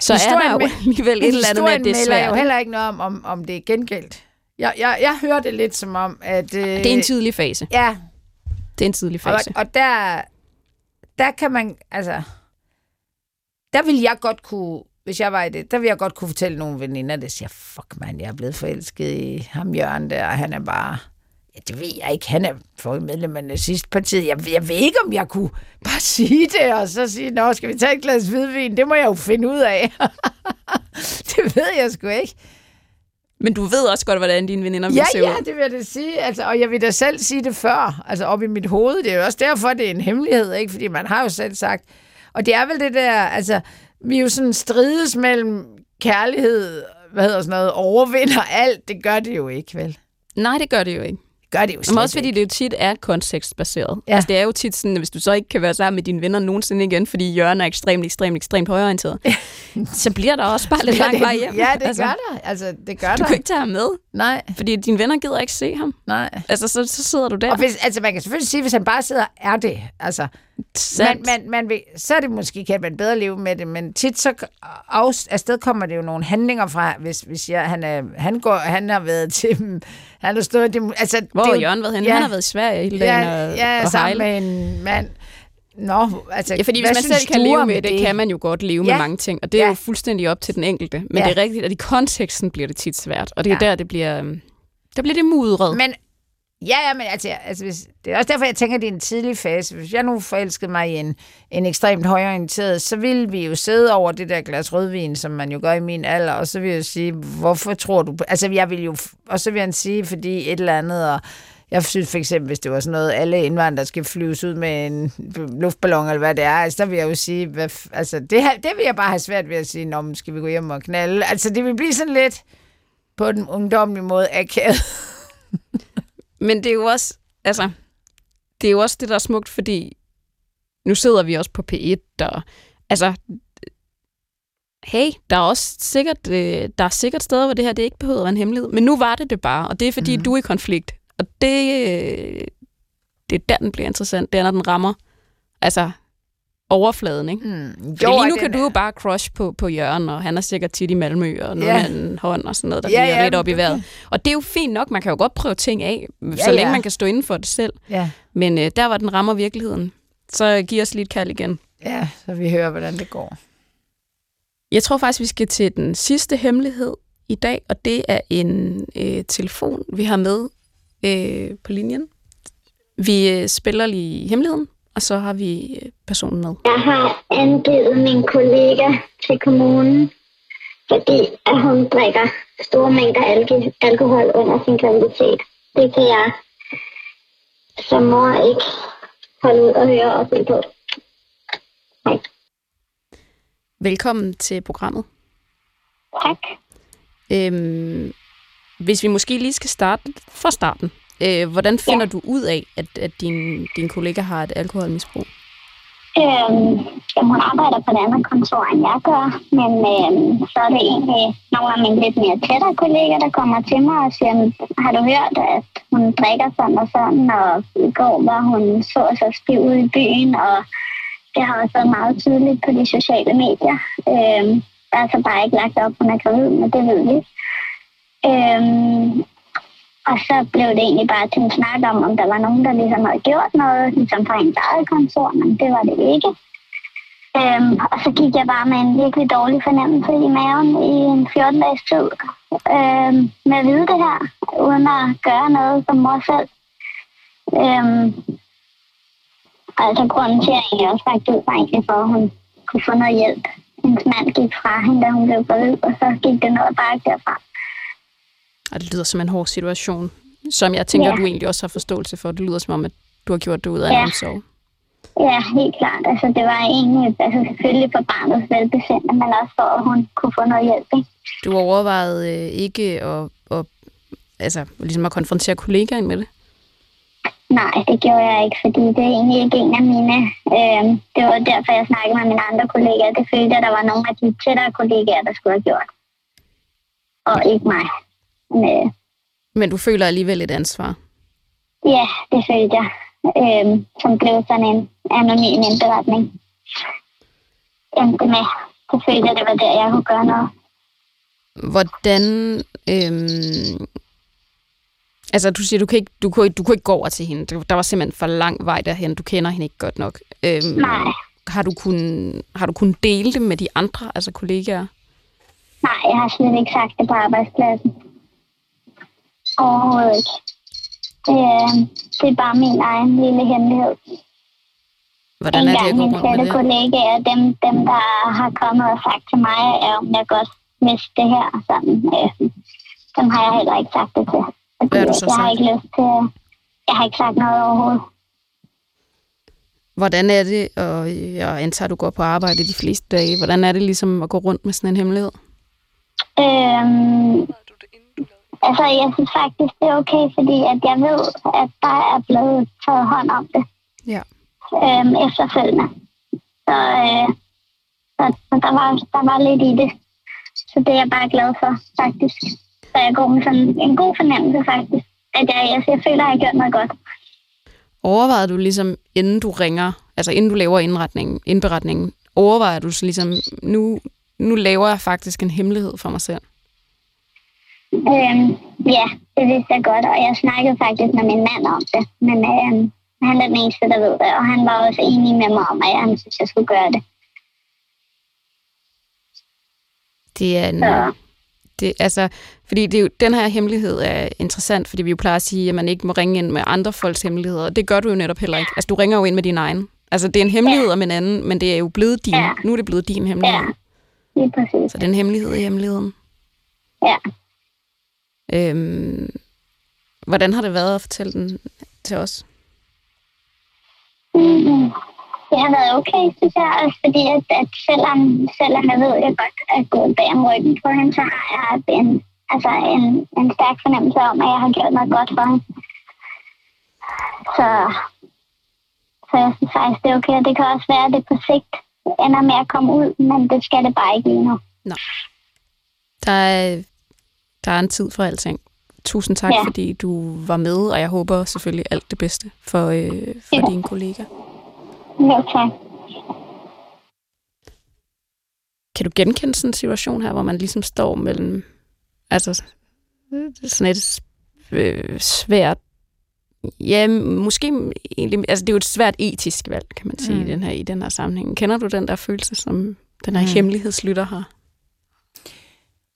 Så er Historien der jo alligevel et eller andet med, at det er melder jo svært. heller ikke noget om, om, om det er gengældt. Jeg, jeg, jeg hører det lidt som om, at... Øh, Det er en tidlig fase. Ja, Det er en tidlig og, fase. og der, der kan man, altså... Der vil jeg godt kunne, hvis jeg var i det, der vil jeg godt kunne fortælle nogle veninder, der siger, fuck man, jeg er blevet forelsket i ham Jørgen der, og han er bare... Ja, det ved jeg ikke. Han er medlem af sidste partiet. Jeg, jeg ved ikke, om jeg kunne bare sige det, og så sige, nå, skal vi tage et glas hvidvin? Det må jeg jo finde ud af. det ved jeg sgu ikke. Men du ved også godt, hvordan dine veninder vil Ja, se ja, ud. det vil jeg da sige. Altså, og jeg vil da selv sige det før, altså op i mit hoved. Det er jo også derfor, det er en hemmelighed, ikke? Fordi man har jo selv sagt. Og det er vel det der, altså, vi er jo sådan strides mellem kærlighed, hvad hedder sådan noget, overvinder alt. Det gør det jo ikke, vel? Nej, det gør det jo ikke. Gør det jo Men slet også fordi ikke. det jo tit er kontekstbaseret. Ja. Altså det er jo tit sådan, at hvis du så ikke kan være sammen med dine venner nogensinde igen, fordi Jørgen er ekstremt, ekstremt, ekstremt højorienteret, så bliver der også bare lidt lang vej hjem. Ja, det altså, gør der. Altså, det gør Du der. kan ikke tage ham med, Nej, fordi dine venner gider ikke se ham. nej. Altså, så, så sidder du der. Og hvis, altså, man kan selvfølgelig sige, hvis han bare sidder, er det. Altså, Sandt. man, man, man vil, så er det måske, kan man bedre leve med det, men tit så af, afsted kommer det jo nogle handlinger fra, hvis, hvis jeg, han, er, han, går, han har været til han har stået, det, altså, Hvor det har Jørgen været henne? Ja. Han har været i Sverige hele dagen Ja, og, ja og sammen med en mand. Nå, altså, Ja, fordi hvis man selv kan leve med det, kan man jo godt leve Ja. med mange ting. Og det er Ja. jo fuldstændig op til den enkelte. Men Ja. det er rigtigt, at i konteksten bliver det tit svært. Og det er Ja. der, det bliver, øhm, der bliver det mudret. Men ja, ja, men altså, altså hvis, det er også derfor, jeg tænker, at det er en tidlig fase. Hvis jeg nu forelskede mig i en, en ekstremt højorienteret, så ville vi jo sidde over det der glas rødvin, som man jo gør i min alder, og så vil jeg sige, hvorfor tror du. Altså, jeg vil jo... Og så vil han sige, fordi et eller andet, og jeg synes for eksempel, hvis det var sådan noget, alle indvandrere skal flyves ud med en luftballon, eller hvad det er, altså, der vil jeg jo sige, hvad, altså, det, det vil jeg bare have svært ved at sige, Nå, men skal vi gå hjem og knalde? Altså, det vil blive sådan lidt på den ungdomlige måde akavet. Men det er jo også, altså, det er jo også det, der er smukt, fordi nu sidder vi også på P1, og altså, hey, der er også sikkert, øh, der er sikkert steder, hvor det her det ikke behøver at være en hemmelighed, men nu var det det bare, og det er fordi, mm. du er i konflikt, og det, øh, det er der, den bliver interessant, det er, når den rammer, altså, overfladen, ikke? Mm. Fordi lige nu kan du jo bare crush på, på Jørgen, og han er sikkert tit i Malmø, og Ja. ja. med en hånd og sådan noget, der ja, bliver ja, lidt op i vejret. Og det er jo fint nok, man kan jo godt prøve ting af, så Ja, længe ja. man kan stå inden for det selv. Ja, Men øh, der, hvor den rammer virkeligheden, så giver os lige et kald igen. ja, så vi hører, hvordan det går. Jeg tror faktisk, vi skal til den sidste hemmelighed i dag, og det er en øh, telefon, vi har med øh, på linjen. Vi øh, spiller lige hemmeligheden, og så har vi øh, personen med. Jeg har angivet min kollega til kommunen, fordi at hun drikker store mængder alge- alkohol under sin graviditet. Det kan jeg som mor ikke holde ud og høre og se på. Nej. Velkommen til programmet. Tak. Øhm, hvis vi måske lige skal starte fra starten. Øh, hvordan finder ja. du ud af, at, at din, din kollega har et alkoholmisbrug? Øhm, jamen, hun arbejder på et andet kontor, end jeg gør, men øhm, så er det egentlig nogle af mine lidt mere tættere kolleger, der kommer til mig og siger, har du hørt, at hun drikker sådan og sådan, og i går var hun så så stiv ude i byen, og det har også været meget tydeligt på de sociale medier. Øhm, der er så bare ikke lagt op, hun er gravid, men det ved vi. Øhm, og så blev det egentlig bare til en snak om, om der var nogen, der ligesom havde gjort noget, ligesom fra hendes eget kontor, men det var det ikke. Øhm, og så gik jeg bare med en virkelig dårlig fornemmelse i maven i en 14-dages tid øhm, med at vide det her, uden at gøre noget som mor selv. Øhm, altså grunden til, at jeg egentlig også faktisk ud, var egentlig for, at hun kunne få noget hjælp. Hendes mand gik fra hende, da hun blev gravid, og så gik det noget bare derfra. Og det lyder som en hård situation, som jeg tænker, Ja. du egentlig også har forståelse for. Det lyder som om, at du har gjort det ud af en Ja. omsorg. Ja, helt klart. Altså, det var egentlig altså, selvfølgelig for barnets velbefindende, men også for, at hun kunne få noget hjælp. Ikke? Du overvejede øh, ikke at, at, altså, ligesom at konfrontere kollegaen med det? Nej, det gjorde jeg ikke, fordi det er egentlig ikke en af mine. Øh, det var derfor, jeg snakkede med mine andre kollegaer. Det følte at der var nogle af de tættere kollegaer, der skulle have gjort. Og ikke mig. Men, øh, Men du føler alligevel et ansvar. ja, det følte jeg. Øh, som blev sådan en anonym indberetning. Endte med. Det følte jeg, det var der, jeg kunne gøre noget. Hvordan, øhm, Altså, du siger, du, kan ikke, du, kunne, ikke- du kunne ikke gå over til hende. Der var simpelthen for lang vej derhen. Du kender hende ikke godt nok. Øhm, Nej. Har du kunnet har du kun dele det med de andre, altså kollegaer? Nej, jeg har slet ikke sagt det på arbejdspladsen. Overhovedet ikke. Det, er, det er bare min egen lille hemmelighed. Hvordan en er det gang at gå rundt med det? kollegaer, dem, dem, der har kommet og sagt til mig, er, om jeg godt vidste det her. Sådan, øh, dem har jeg heller ikke sagt det til. Fordi Hvad har du så jeg har sagt? ikke lyst til... Jeg har ikke sagt noget overhovedet. Hvordan er det, og jeg antager, at du går på arbejde de fleste dage, hvordan er det ligesom at gå rundt med sådan en hemmelighed? Øhm, altså, jeg synes faktisk, det er okay, fordi at jeg ved, at der er blevet taget hånd om det Ja. øhm, efterfølgende. Så, øh, så, så der, var, der var lidt i det. Så det er jeg bare glad for, faktisk. Så jeg går med sådan en god fornemmelse, faktisk. At jeg, jeg, jeg føler, at jeg har gjort noget godt. Overvejer du ligesom, inden du ringer, altså inden du laver indretningen, indberetningen, overvejer du så ligesom, nu, nu laver jeg faktisk en hemmelighed for mig selv? Øhm, ja, det vidste jeg godt, og jeg snakkede faktisk med min mand om det. Men øhm, han er den eneste, der ved det, og han var også enig med mig om, at han synes, jeg skulle gøre det. Det er en, Så det, altså, fordi det er jo, den her hemmelighed er interessant, fordi vi jo plejer at sige, at man ikke må ringe ind med andre folks hemmeligheder, og det gør du jo netop heller ikke. Altså, du ringer jo ind med din egen. Altså, det er en hemmelighed om en anden, men det er jo blevet din. Ja. Nu er det blevet din hemmelighed. ja, lige præcis. Så det er en hemmelighed i hemmeligheden. Ja. Øhm, hvordan har det været at fortælle den til os? Mm, det har været okay, synes jeg, også fordi at, at selvom, selvom jeg ved, at jeg godt er gået bag om ryggen på hende, så har jeg en, altså en, en stærk fornemmelse om, at jeg har gjort noget godt for hende. Så, så jeg synes faktisk, det er okay. Og det kan også være, at det på sigt ender med at komme ud, men det skal det bare ikke lige nu. Der er, der er en tid for alting. Tusind tak, ja. Ja. fordi du var med, og jeg håber selvfølgelig alt det bedste for, øh, for Ja. dine kollegaer. Jo, tak. Kan du genkende sådan en situation her, hvor man ligesom står mellem altså, sådan et øh, svært Ja, måske egentlig, altså det er jo et svært etisk valg, kan man sige, mm. i, den her, i den her sammenhæng. Kender du den der følelse, som den her mm. hemmelighedslytter har,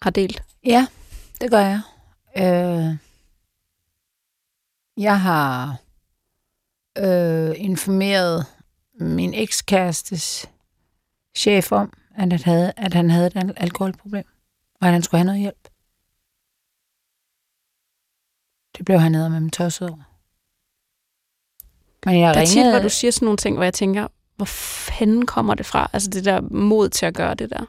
har delt? Ja, det gør jeg. Øh, jeg har øh, informeret min ekskærestes chef om, at han havde, at han havde et al- alkoholproblem, og at han skulle have noget hjælp. Det blev han nede med min tosset over. Men jeg Der er tit, ringede... hvor du siger sådan nogle ting, hvor jeg tænker, hvor fanden kommer det fra? Altså det der mod til at gøre det der.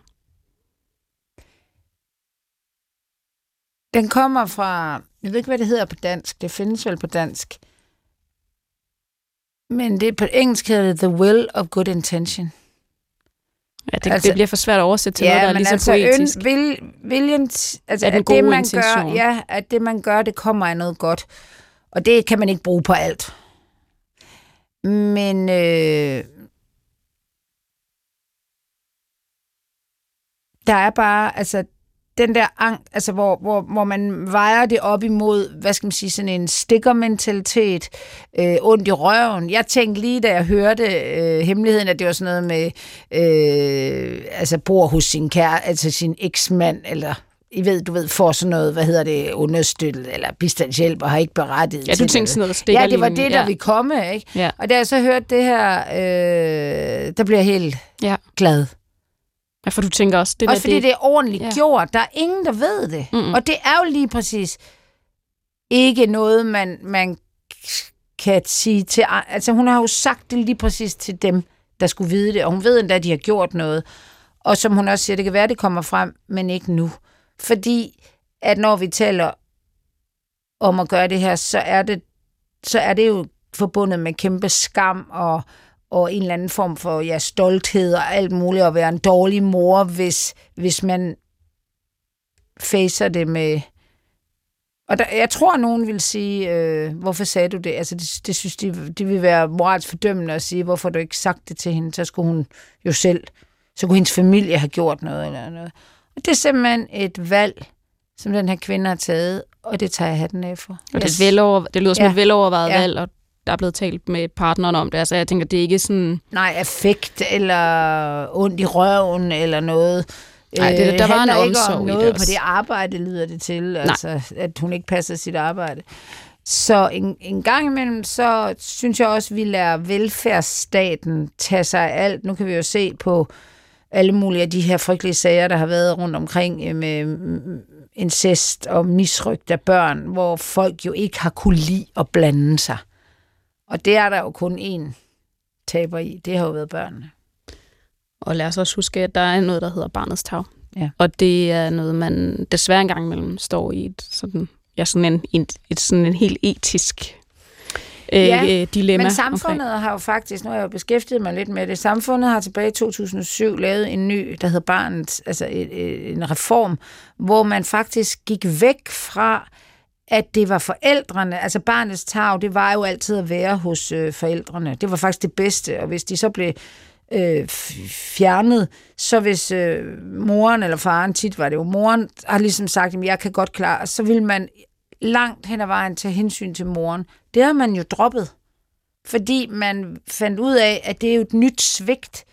Den kommer fra, jeg ved ikke, hvad det hedder på dansk, det findes vel på dansk. Men det på engelsk hedder det The Will of Good Intention. Ja, det, Altså- det bliver for svært at oversætte til noget, der er lige så altså, poetisk. øn- vil, viljen, altså, at det, man intention. gør, ja, at det, man gør, det kommer af noget godt. Og det kan man ikke bruge på alt. Men øh, der er bare, altså, den der angst, altså, hvor, hvor, hvor man vejer det op imod, hvad skal man sige, sådan en stikkermentalitet, øh, ondt i røven. Jeg tænkte lige, da jeg hørte øh, hemmeligheden, at det var sådan noget med, øh, altså, bor hos sin kære, altså sin eksmand, eller I ved, du ved, får sådan noget, hvad hedder det, understøttet, eller bistandshjælp, og har ikke berettiget Ja, du til tænkte sådan noget stikker Ja, det var det, der ja. vi komme, ikke? Ja. Og da jeg så hørte det her, øh, der bliver jeg helt Ja. glad. Ja, for du tænker også, det Også der, fordi det, det er ordentligt Ja. gjort. Der er ingen, der ved det. Mm-mm. Og det er jo lige præcis ikke noget, man, man kan sige til... Altså, hun har jo sagt det lige præcis til dem, der skulle vide det. Og hun ved endda, at de har gjort noget. Og som hun også siger, det kan være, det kommer frem, men ikke nu. Fordi at når vi taler om at gøre det her, så er det, så er det jo forbundet med kæmpe skam og, og en eller anden form for ja, stolthed og alt muligt, at være en dårlig mor, hvis, hvis man facer det med... Og der, jeg tror, at nogen vil sige, øh, hvorfor sagde du det? Altså, det, det synes de, de vil være moralsk fordømmende at sige, hvorfor du ikke sagt det til hende? Så skulle hun jo selv, så kunne hendes familie have gjort noget eller noget. Og det er simpelthen et valg, som den her kvinde har taget, og det tager jeg hatten af for. Og det, er Jeg et velover, det lyder som Ja. et velovervejet Ja. valg, og der er blevet talt med partneren om det. Altså, jeg tænker, det er ikke sådan... Nej, affekt eller ondt i røven eller noget. Nej, det- Øh, der var en handler ikke omsorg i om det noget også. på det arbejde, lyder det til. Altså, at hun ikke passer sit arbejde. Så en, en gang imellem, så synes jeg også, at vi lader velfærdsstaten tage sig af alt. Nu kan vi jo se på alle mulige af de her frygtelige sager, der har været rundt omkring øh, med mm, incest og misrygt af børn, hvor folk jo ikke har kunne lide at blande sig. Og det er der jo kun én taber i. Det har jo været børnene. Og lad os også huske, at der er noget, der hedder barnets tag. Ja. Og det er noget, man desværre engang imellem står i et sådan, ja, sådan en, en, et sådan en helt etisk øh, Ja, ja, dilemma. Men omkring. samfundet har jo faktisk, nu har jeg jo beskæftiget mig lidt med det, samfundet har tilbage i 2007 lavet en ny, der hedder Barnet, altså et, en reform, hvor man faktisk gik væk fra, at det var forældrene, altså barnets tag, det var jo altid at være hos øh, forældrene. Det var faktisk det bedste, og hvis de så blev øh, fjernet, så hvis øh, moren eller faren, tit var det jo moren, har ligesom sagt, at jeg kan godt klare, så vil man langt hen ad vejen tage hensyn til moren. Det har man jo droppet, fordi man fandt ud af, at det er jo et nyt svigt,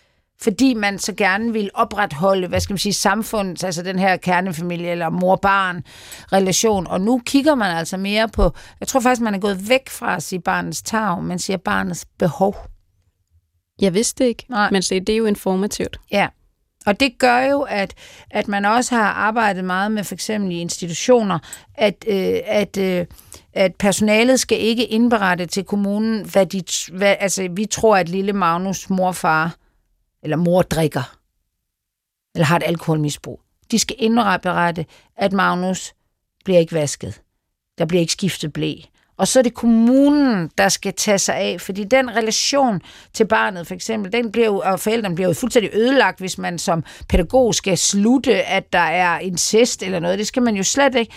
fordi man så gerne vil opretholde, hvad skal man sige, samfundet, altså den her kernefamilie eller mor-barn-relation. Og nu kigger man altså mere på, jeg tror faktisk, man er gået væk fra at sige barnets tag, man siger barnets behov. Jeg vidste ikke, Nej. men se, det er jo informativt. Ja, og det gør jo, at, at man også har arbejdet meget med for eksempel i institutioner, at, øh, at, øh, at personalet skal ikke indberette til kommunen, hvad de, hvad, altså vi tror, at lille Magnus morfar eller mor drikker, eller har et alkoholmisbrug. De skal indberette, at Magnus bliver ikke vasket. Der bliver ikke skiftet blæ. Og så er det kommunen, der skal tage sig af, fordi den relation til barnet, for eksempel, den bliver jo, og forældrene bliver jo fuldstændig ødelagt, hvis man som pædagog skal slutte, at der er incest eller noget. Det skal man jo slet ikke.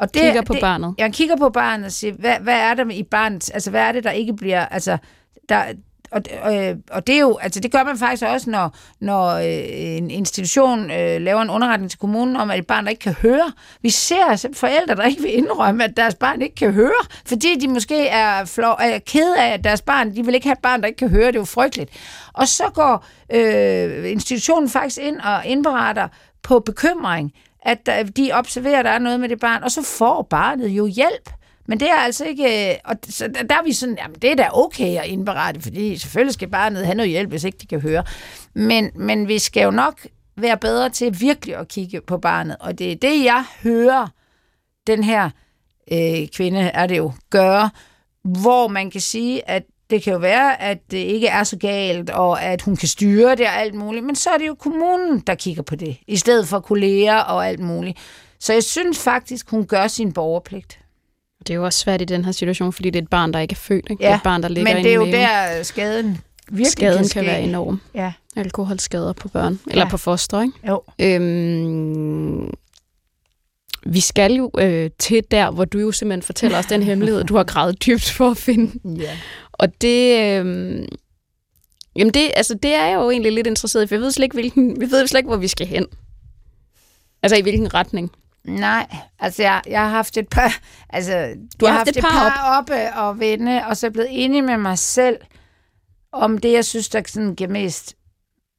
Og det, Kigger på det, barnet. Jeg kigger på barnet og siger, hvad, hvad er der i barnet, altså hvad er det, der ikke bliver, altså, der, og, øh, og det er jo, altså det gør man faktisk også, når, når øh, en institution øh, laver en underretning til kommunen om, at et barn, der ikke kan høre. Vi ser forældre, der ikke vil indrømme, at deres barn ikke kan høre, fordi de måske er, flov, er ked af, at deres barn, de vil ikke have et barn, der ikke kan høre, det er jo frygteligt. Og så går øh, institutionen faktisk ind og indberetter på bekymring, at øh, de observerer, at der er noget med det barn, og så får barnet jo hjælp. Men det er altså ikke... Øh, og så der der er vi sådan, jamen det er da okay at indberette, fordi selvfølgelig skal barnet have noget hjælp, hvis ikke de kan høre. Men, men vi skal jo nok være bedre til virkelig at kigge på barnet. Og det er det, jeg hører den her øh, kvinde, er det jo, gøre, hvor man kan sige, at det kan jo være, at det ikke er så galt, og at hun kan styre det og alt muligt, men så er det jo kommunen, der kigger på det, i stedet for kolleger og alt muligt. Så jeg synes faktisk, hun gør sin borgerpligt. Det er jo også svært i den her situation, fordi det er et barn, der ikke er født. Ikke? det Ja, er et barn, der ligger Men det er jo der, skaden virkelig Skaden kan, kan, være enorm. Ja, Alkoholskader på børn, eller Ja. på foster, ikke? jo. Øhm, vi skal jo øh, til der, hvor du jo simpelthen fortæller os den hemmelighed, du har gravet dybt for at finde. Ja. Og det... Øh, jamen det, altså det er jeg jo egentlig lidt interesseret i, for jeg ved slet ikke, hvilken, vi ved slet ikke, hvor vi skal hen. Altså i hvilken retning. Nej, altså jeg, jeg har haft et par, altså, Du har haft et par par oppe og vende, og så er blevet enig med mig selv om det, jeg synes, der sådan giver mest,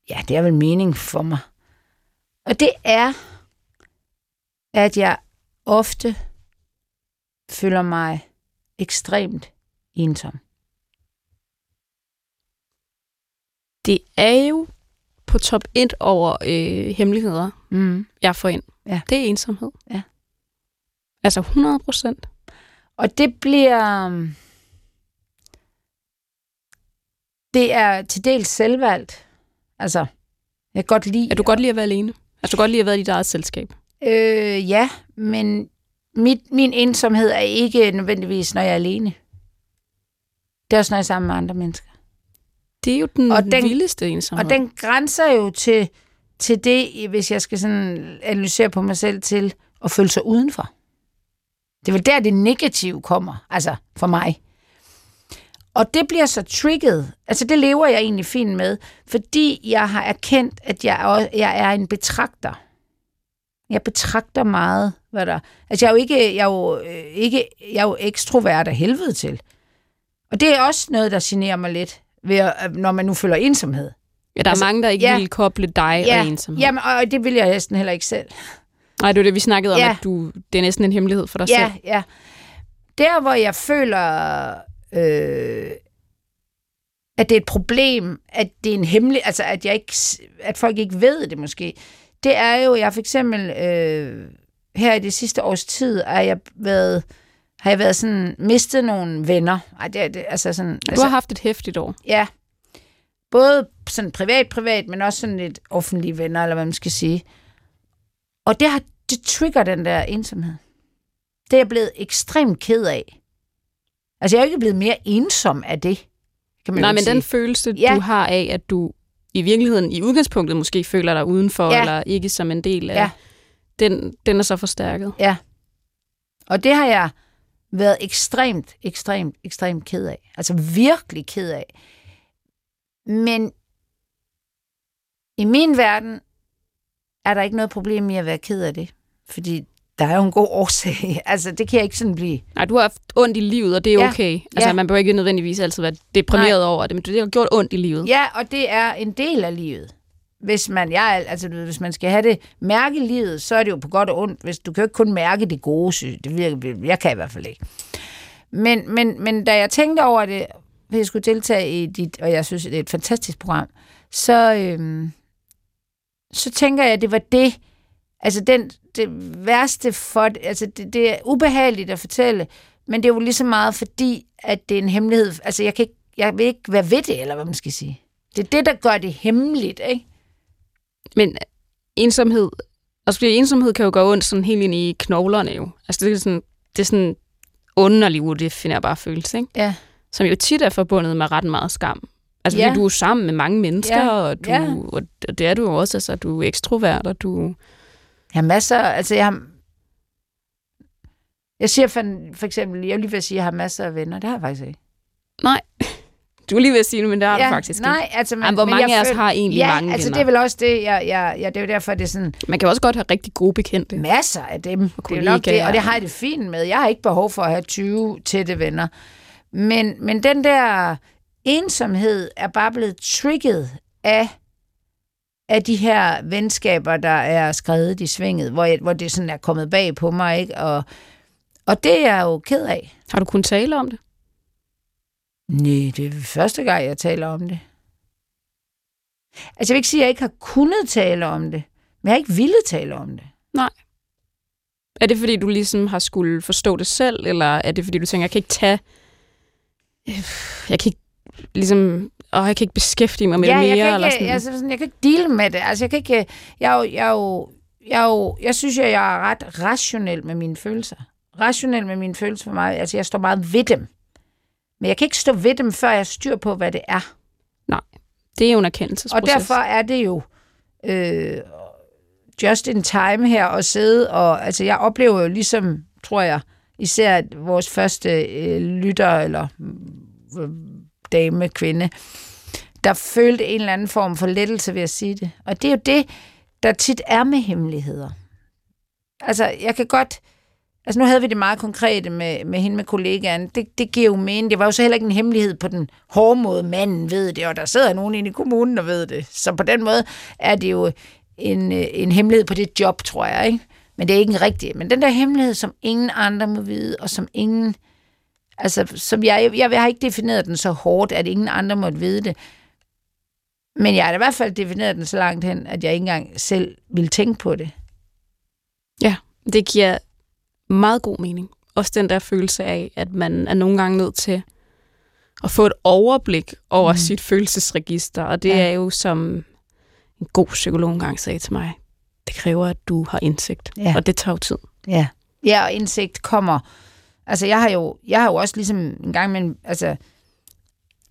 ja, det er vel mening for mig. Og det er, at jeg ofte føler mig ekstremt ensom. Det er jo på top 1 over øh, hemmeligheder, Mm. jeg får ind. Ja. Det er ensomhed. Ja. Altså 100 procent. Og det bliver... øhm, Det er til dels selvvalgt. Altså, jeg kan godt lide... Er du godt lide at være alene? Altså du godt lide at være i dit eget selskab? Øh, ja, men mit, min ensomhed er ikke nødvendigvis, når jeg er alene. Det er også, når jeg er sammen med andre mennesker. Det er jo den, Og den vildeste ensomhed. Og den grænser jo til, til det, hvis jeg skal sådan analysere på mig selv, til at føle sig udenfor. Det er vel der, det negative kommer, altså for mig. Og det bliver så trigget. Altså det lever jeg egentlig fint med, fordi jeg har erkendt, at jeg, er- jeg er en betragter. Jeg betragter meget, hvad der... Altså, jeg er jo ikke, jeg er jo, øh, ikke, jeg er jo ekstrovert af helvede til. Og det er også noget, der generer mig lidt, ved at, når man nu føler ensomhed. Ja, der er Altså, mange, der ikke ja. vil koble dig Ja, og ensomhed. jamen, og det vil jeg næsten heller ikke selv. Nej, det var det, vi snakkede om, Ja. at du, det er næsten en hemmelighed for dig Ja, selv. ja. Der, hvor jeg føler, øh, at det er et problem, at det er en hemmelig, altså at, jeg ikke, at folk ikke ved det måske, det er jo, jeg for eksempel øh, her i det sidste års tid, er jeg været, har jeg været sådan, mistet nogle venner. Ej, det, er- det, altså sådan, Du altså, har haft et hæftigt år. Ja. Både sådan privat, privat, men også sådan lidt offentlige venner, eller hvad man skal sige. Og det, har, det trigger den der ensomhed. Det er jeg blevet ekstremt ked af. Altså, jeg er jo ikke blevet mere ensom af det, kan man Nej, men ikke den sige. følelse, Ja. du har af, at du i virkeligheden, i udgangspunktet måske føler dig udenfor, Ja. eller ikke som en del af, Ja. den, den er så forstærket. Ja. Og det har jeg været ekstremt, ekstremt, ekstremt ked af. Altså virkelig ked af. Men i min verden er der ikke noget problem i at være ked af det. Fordi der er jo en god årsag. altså, det kan jeg ikke sådan blive. Nej, du har haft ondt i livet, og det er Ja. okay. Altså, Ja. man behøver ikke nødvendigvis altid være deprimeret over det, men det har gjort ondt i livet. Ja, og det er en del af livet. Hvis man, jeg, altså, hvis man skal have det, mærke livet, så er det jo på godt og ondt. Hvis, du kan jo ikke kun mærke det gode, jeg. det virker, jeg kan i hvert fald ikke. Men, men, men da jeg tænkte over det, hvis jeg skulle deltage i dit, og jeg synes, det er et fantastisk program, så, øhm, så tænker jeg, at det var det, altså den, det værste for, altså det, det er ubehageligt at fortælle, men det er jo lige så meget fordi, at det er en hemmelighed. Altså jeg, kan ikke, jeg vil ikke være ved det, eller hvad man skal sige. Det er det, der gør det hemmeligt, ikke? Men ensomhed, altså fordi ensomhed kan jo gå ondt sådan helt ind i knoglerne jo. Altså det er sådan, det er sådan underlig udefinerbar følelse, ikke? Ja. Som jo tit er forbundet med ret meget skam. Altså Ja. fordi du er sammen med mange mennesker, Ja. og, du, Ja. og det er du jo også, altså du er ekstrovert, og du... Jeg har masser, altså jeg har... Jeg siger for, for eksempel, jeg vil lige vil sige, at jeg har masser af venner. Det har jeg faktisk ikke. Nej, du er lige ved at sige det, men det har du faktisk ikke. nej, altså, men, Jamen, hvor men mange af os føl- har egentlig ja, mange altså venner? det er vel også det, jeg, jeg, jeg, det er jo derfor, det er sådan Man kan også godt have rigtig gode bekendte. masser af dem. Det er nok det, og det har jeg det fint med. Jeg har ikke behov for at have 20 tætte venner. Men, men den der ensomhed er bare blevet trigget af, af de her venskaber, der er skrevet i svinget, hvor, jeg, hvor det sådan er kommet bag på mig. Ikke? Og, og det er jeg jo ked af. Har du kunnet tale om det? Nej, det er første gang, jeg taler om det. Altså, jeg vil ikke sige, at jeg ikke har kunnet tale om det, men jeg har ikke ville tale om det. Er det, fordi du ligesom har skulle forstå det selv, eller er det, fordi du tænker, jeg kan ikke tage... Jeg kan ikke ligesom... Og jeg kan ikke beskæftige mig med ja, det mere, jeg kan eller ikke, sådan. altså, sådan, jeg kan ikke deale med det. Altså, jeg kan ikke... Jeg, jo, jeg, jo, jeg, jo, jeg synes, at jeg er ret rationel med mine følelser. Rationel med mine følelser for mig. Altså, jeg står meget ved dem. Men jeg kan ikke stå ved dem, før jeg styr på, hvad det er. Det er jo en Og erkendelsesproces. derfor er det jo øh, just in time her at sidde og, altså jeg oplever jo ligesom, tror jeg, især vores første øh, lytter eller øh, dame, kvinde, der følte en eller anden form for lettelse ved at sige det. Og det er jo det, der tit er med hemmeligheder. Altså, jeg kan godt... Altså, nu havde vi det meget konkrete med, med hende med kollegaen. Det, det giver jo mening. Det var jo så heller ikke en hemmelighed på den hårde måde. Manden ved det, og der sidder nogen inde i kommunen, der ved det. Så på den måde er det jo en, øh, en hemmelighed på det job, tror jeg. Ikke? Men det er ikke en rigtig. Men den der hemmelighed, som ingen andre må vide, og som ingen... Altså, som jeg, jeg, jeg har ikke defineret den så hårdt, at ingen andre måtte vide det. Men jeg har i hvert fald defineret den så langt hen, at jeg ikke engang selv ville tænke på det. Det giver meget god mening. Også den der følelse af, at man er nogle gange nødt til at få et overblik over mm. sit følelsesregister. Og det Ja. ja. er jo, som en god psykolog engang sagde til mig, det kræver, at du har indsigt. Ja. Og det tager jo tid. Ja. Ja, og indsigt kommer. Altså, jeg har jo, jeg har jo også ligesom en gang med, altså,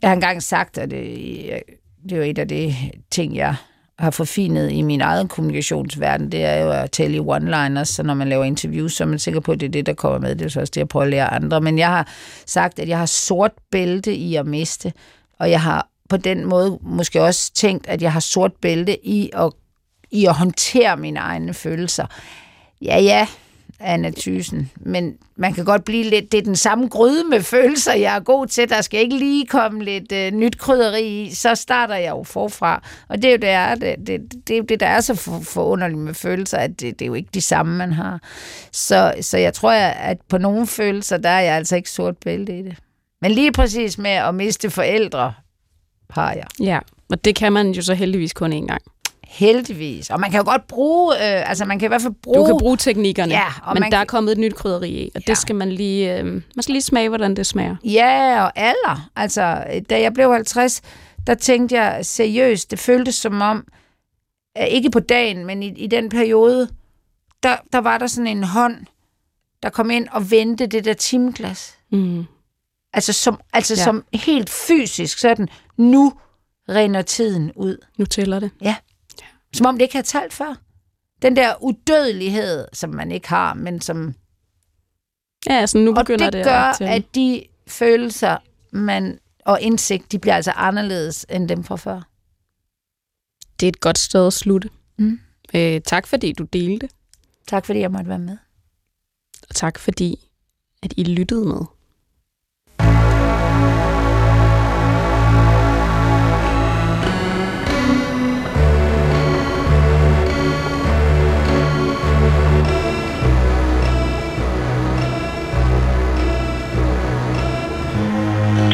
jeg har engang sagt, at det, det er jo et af de ting, jeg har forfinet i min egen kommunikationsverden, det er jo at tale i one-liners, så når man laver interviews, så er man sikker på, at det er det, der kommer med. Det er så også det, jeg prøver at lære andre. Men jeg har sagt, at jeg har sort bælte i at miste, og jeg har på den måde måske også tænkt, at jeg har sort bælte i at, i at håndtere mine egne følelser. Ja, ja, Anna Thysen. Men man kan godt blive lidt... Det er den samme gryde med følelser, jeg er god til. Der skal ikke lige komme lidt øh, nyt krydderi i. Så starter jeg jo forfra. Og det er jo det, er, det, det, det, det der er så for, forunderligt med følelser, at det, det er jo ikke de samme, man har. Så, så jeg tror, at på nogle følelser, der er jeg altså ikke sort bælte i det. Men lige præcis med at miste forældre, har jeg. Ja, og det kan man jo så heldigvis kun én gang. Heldigvis. Og man kan jo godt bruge, øh, altså man kan i hvert fald bruge... Du kan bruge teknikkerne, Ja, og men man der kan- er kommet et nyt krydderi i, og Ja. det skal man lige, øh, man skal lige smage, hvordan det smager. Ja, og alder. Altså, da jeg blev 50, der tænkte jeg seriøst, det føltes som om, ikke på dagen, men i, i den periode, der, der var der sådan en hånd, der kom ind og vendte det der timeglas. Mm. Altså, som, altså ja. som helt fysisk sådan, nu rinder tiden ud. Nu tæller det. Ja. Som om det ikke havde talt før. Den der udødelighed, som man ikke har, men som... Ja, altså nu Og begynder det, det, gør, at at de følelser man, og indsigt, de bliver altså anderledes end dem fra før. det er et godt sted at slutte. Mm. Øh, tak fordi du delte, Tak fordi jeg måtte være med. og tak fordi, at I lyttede med.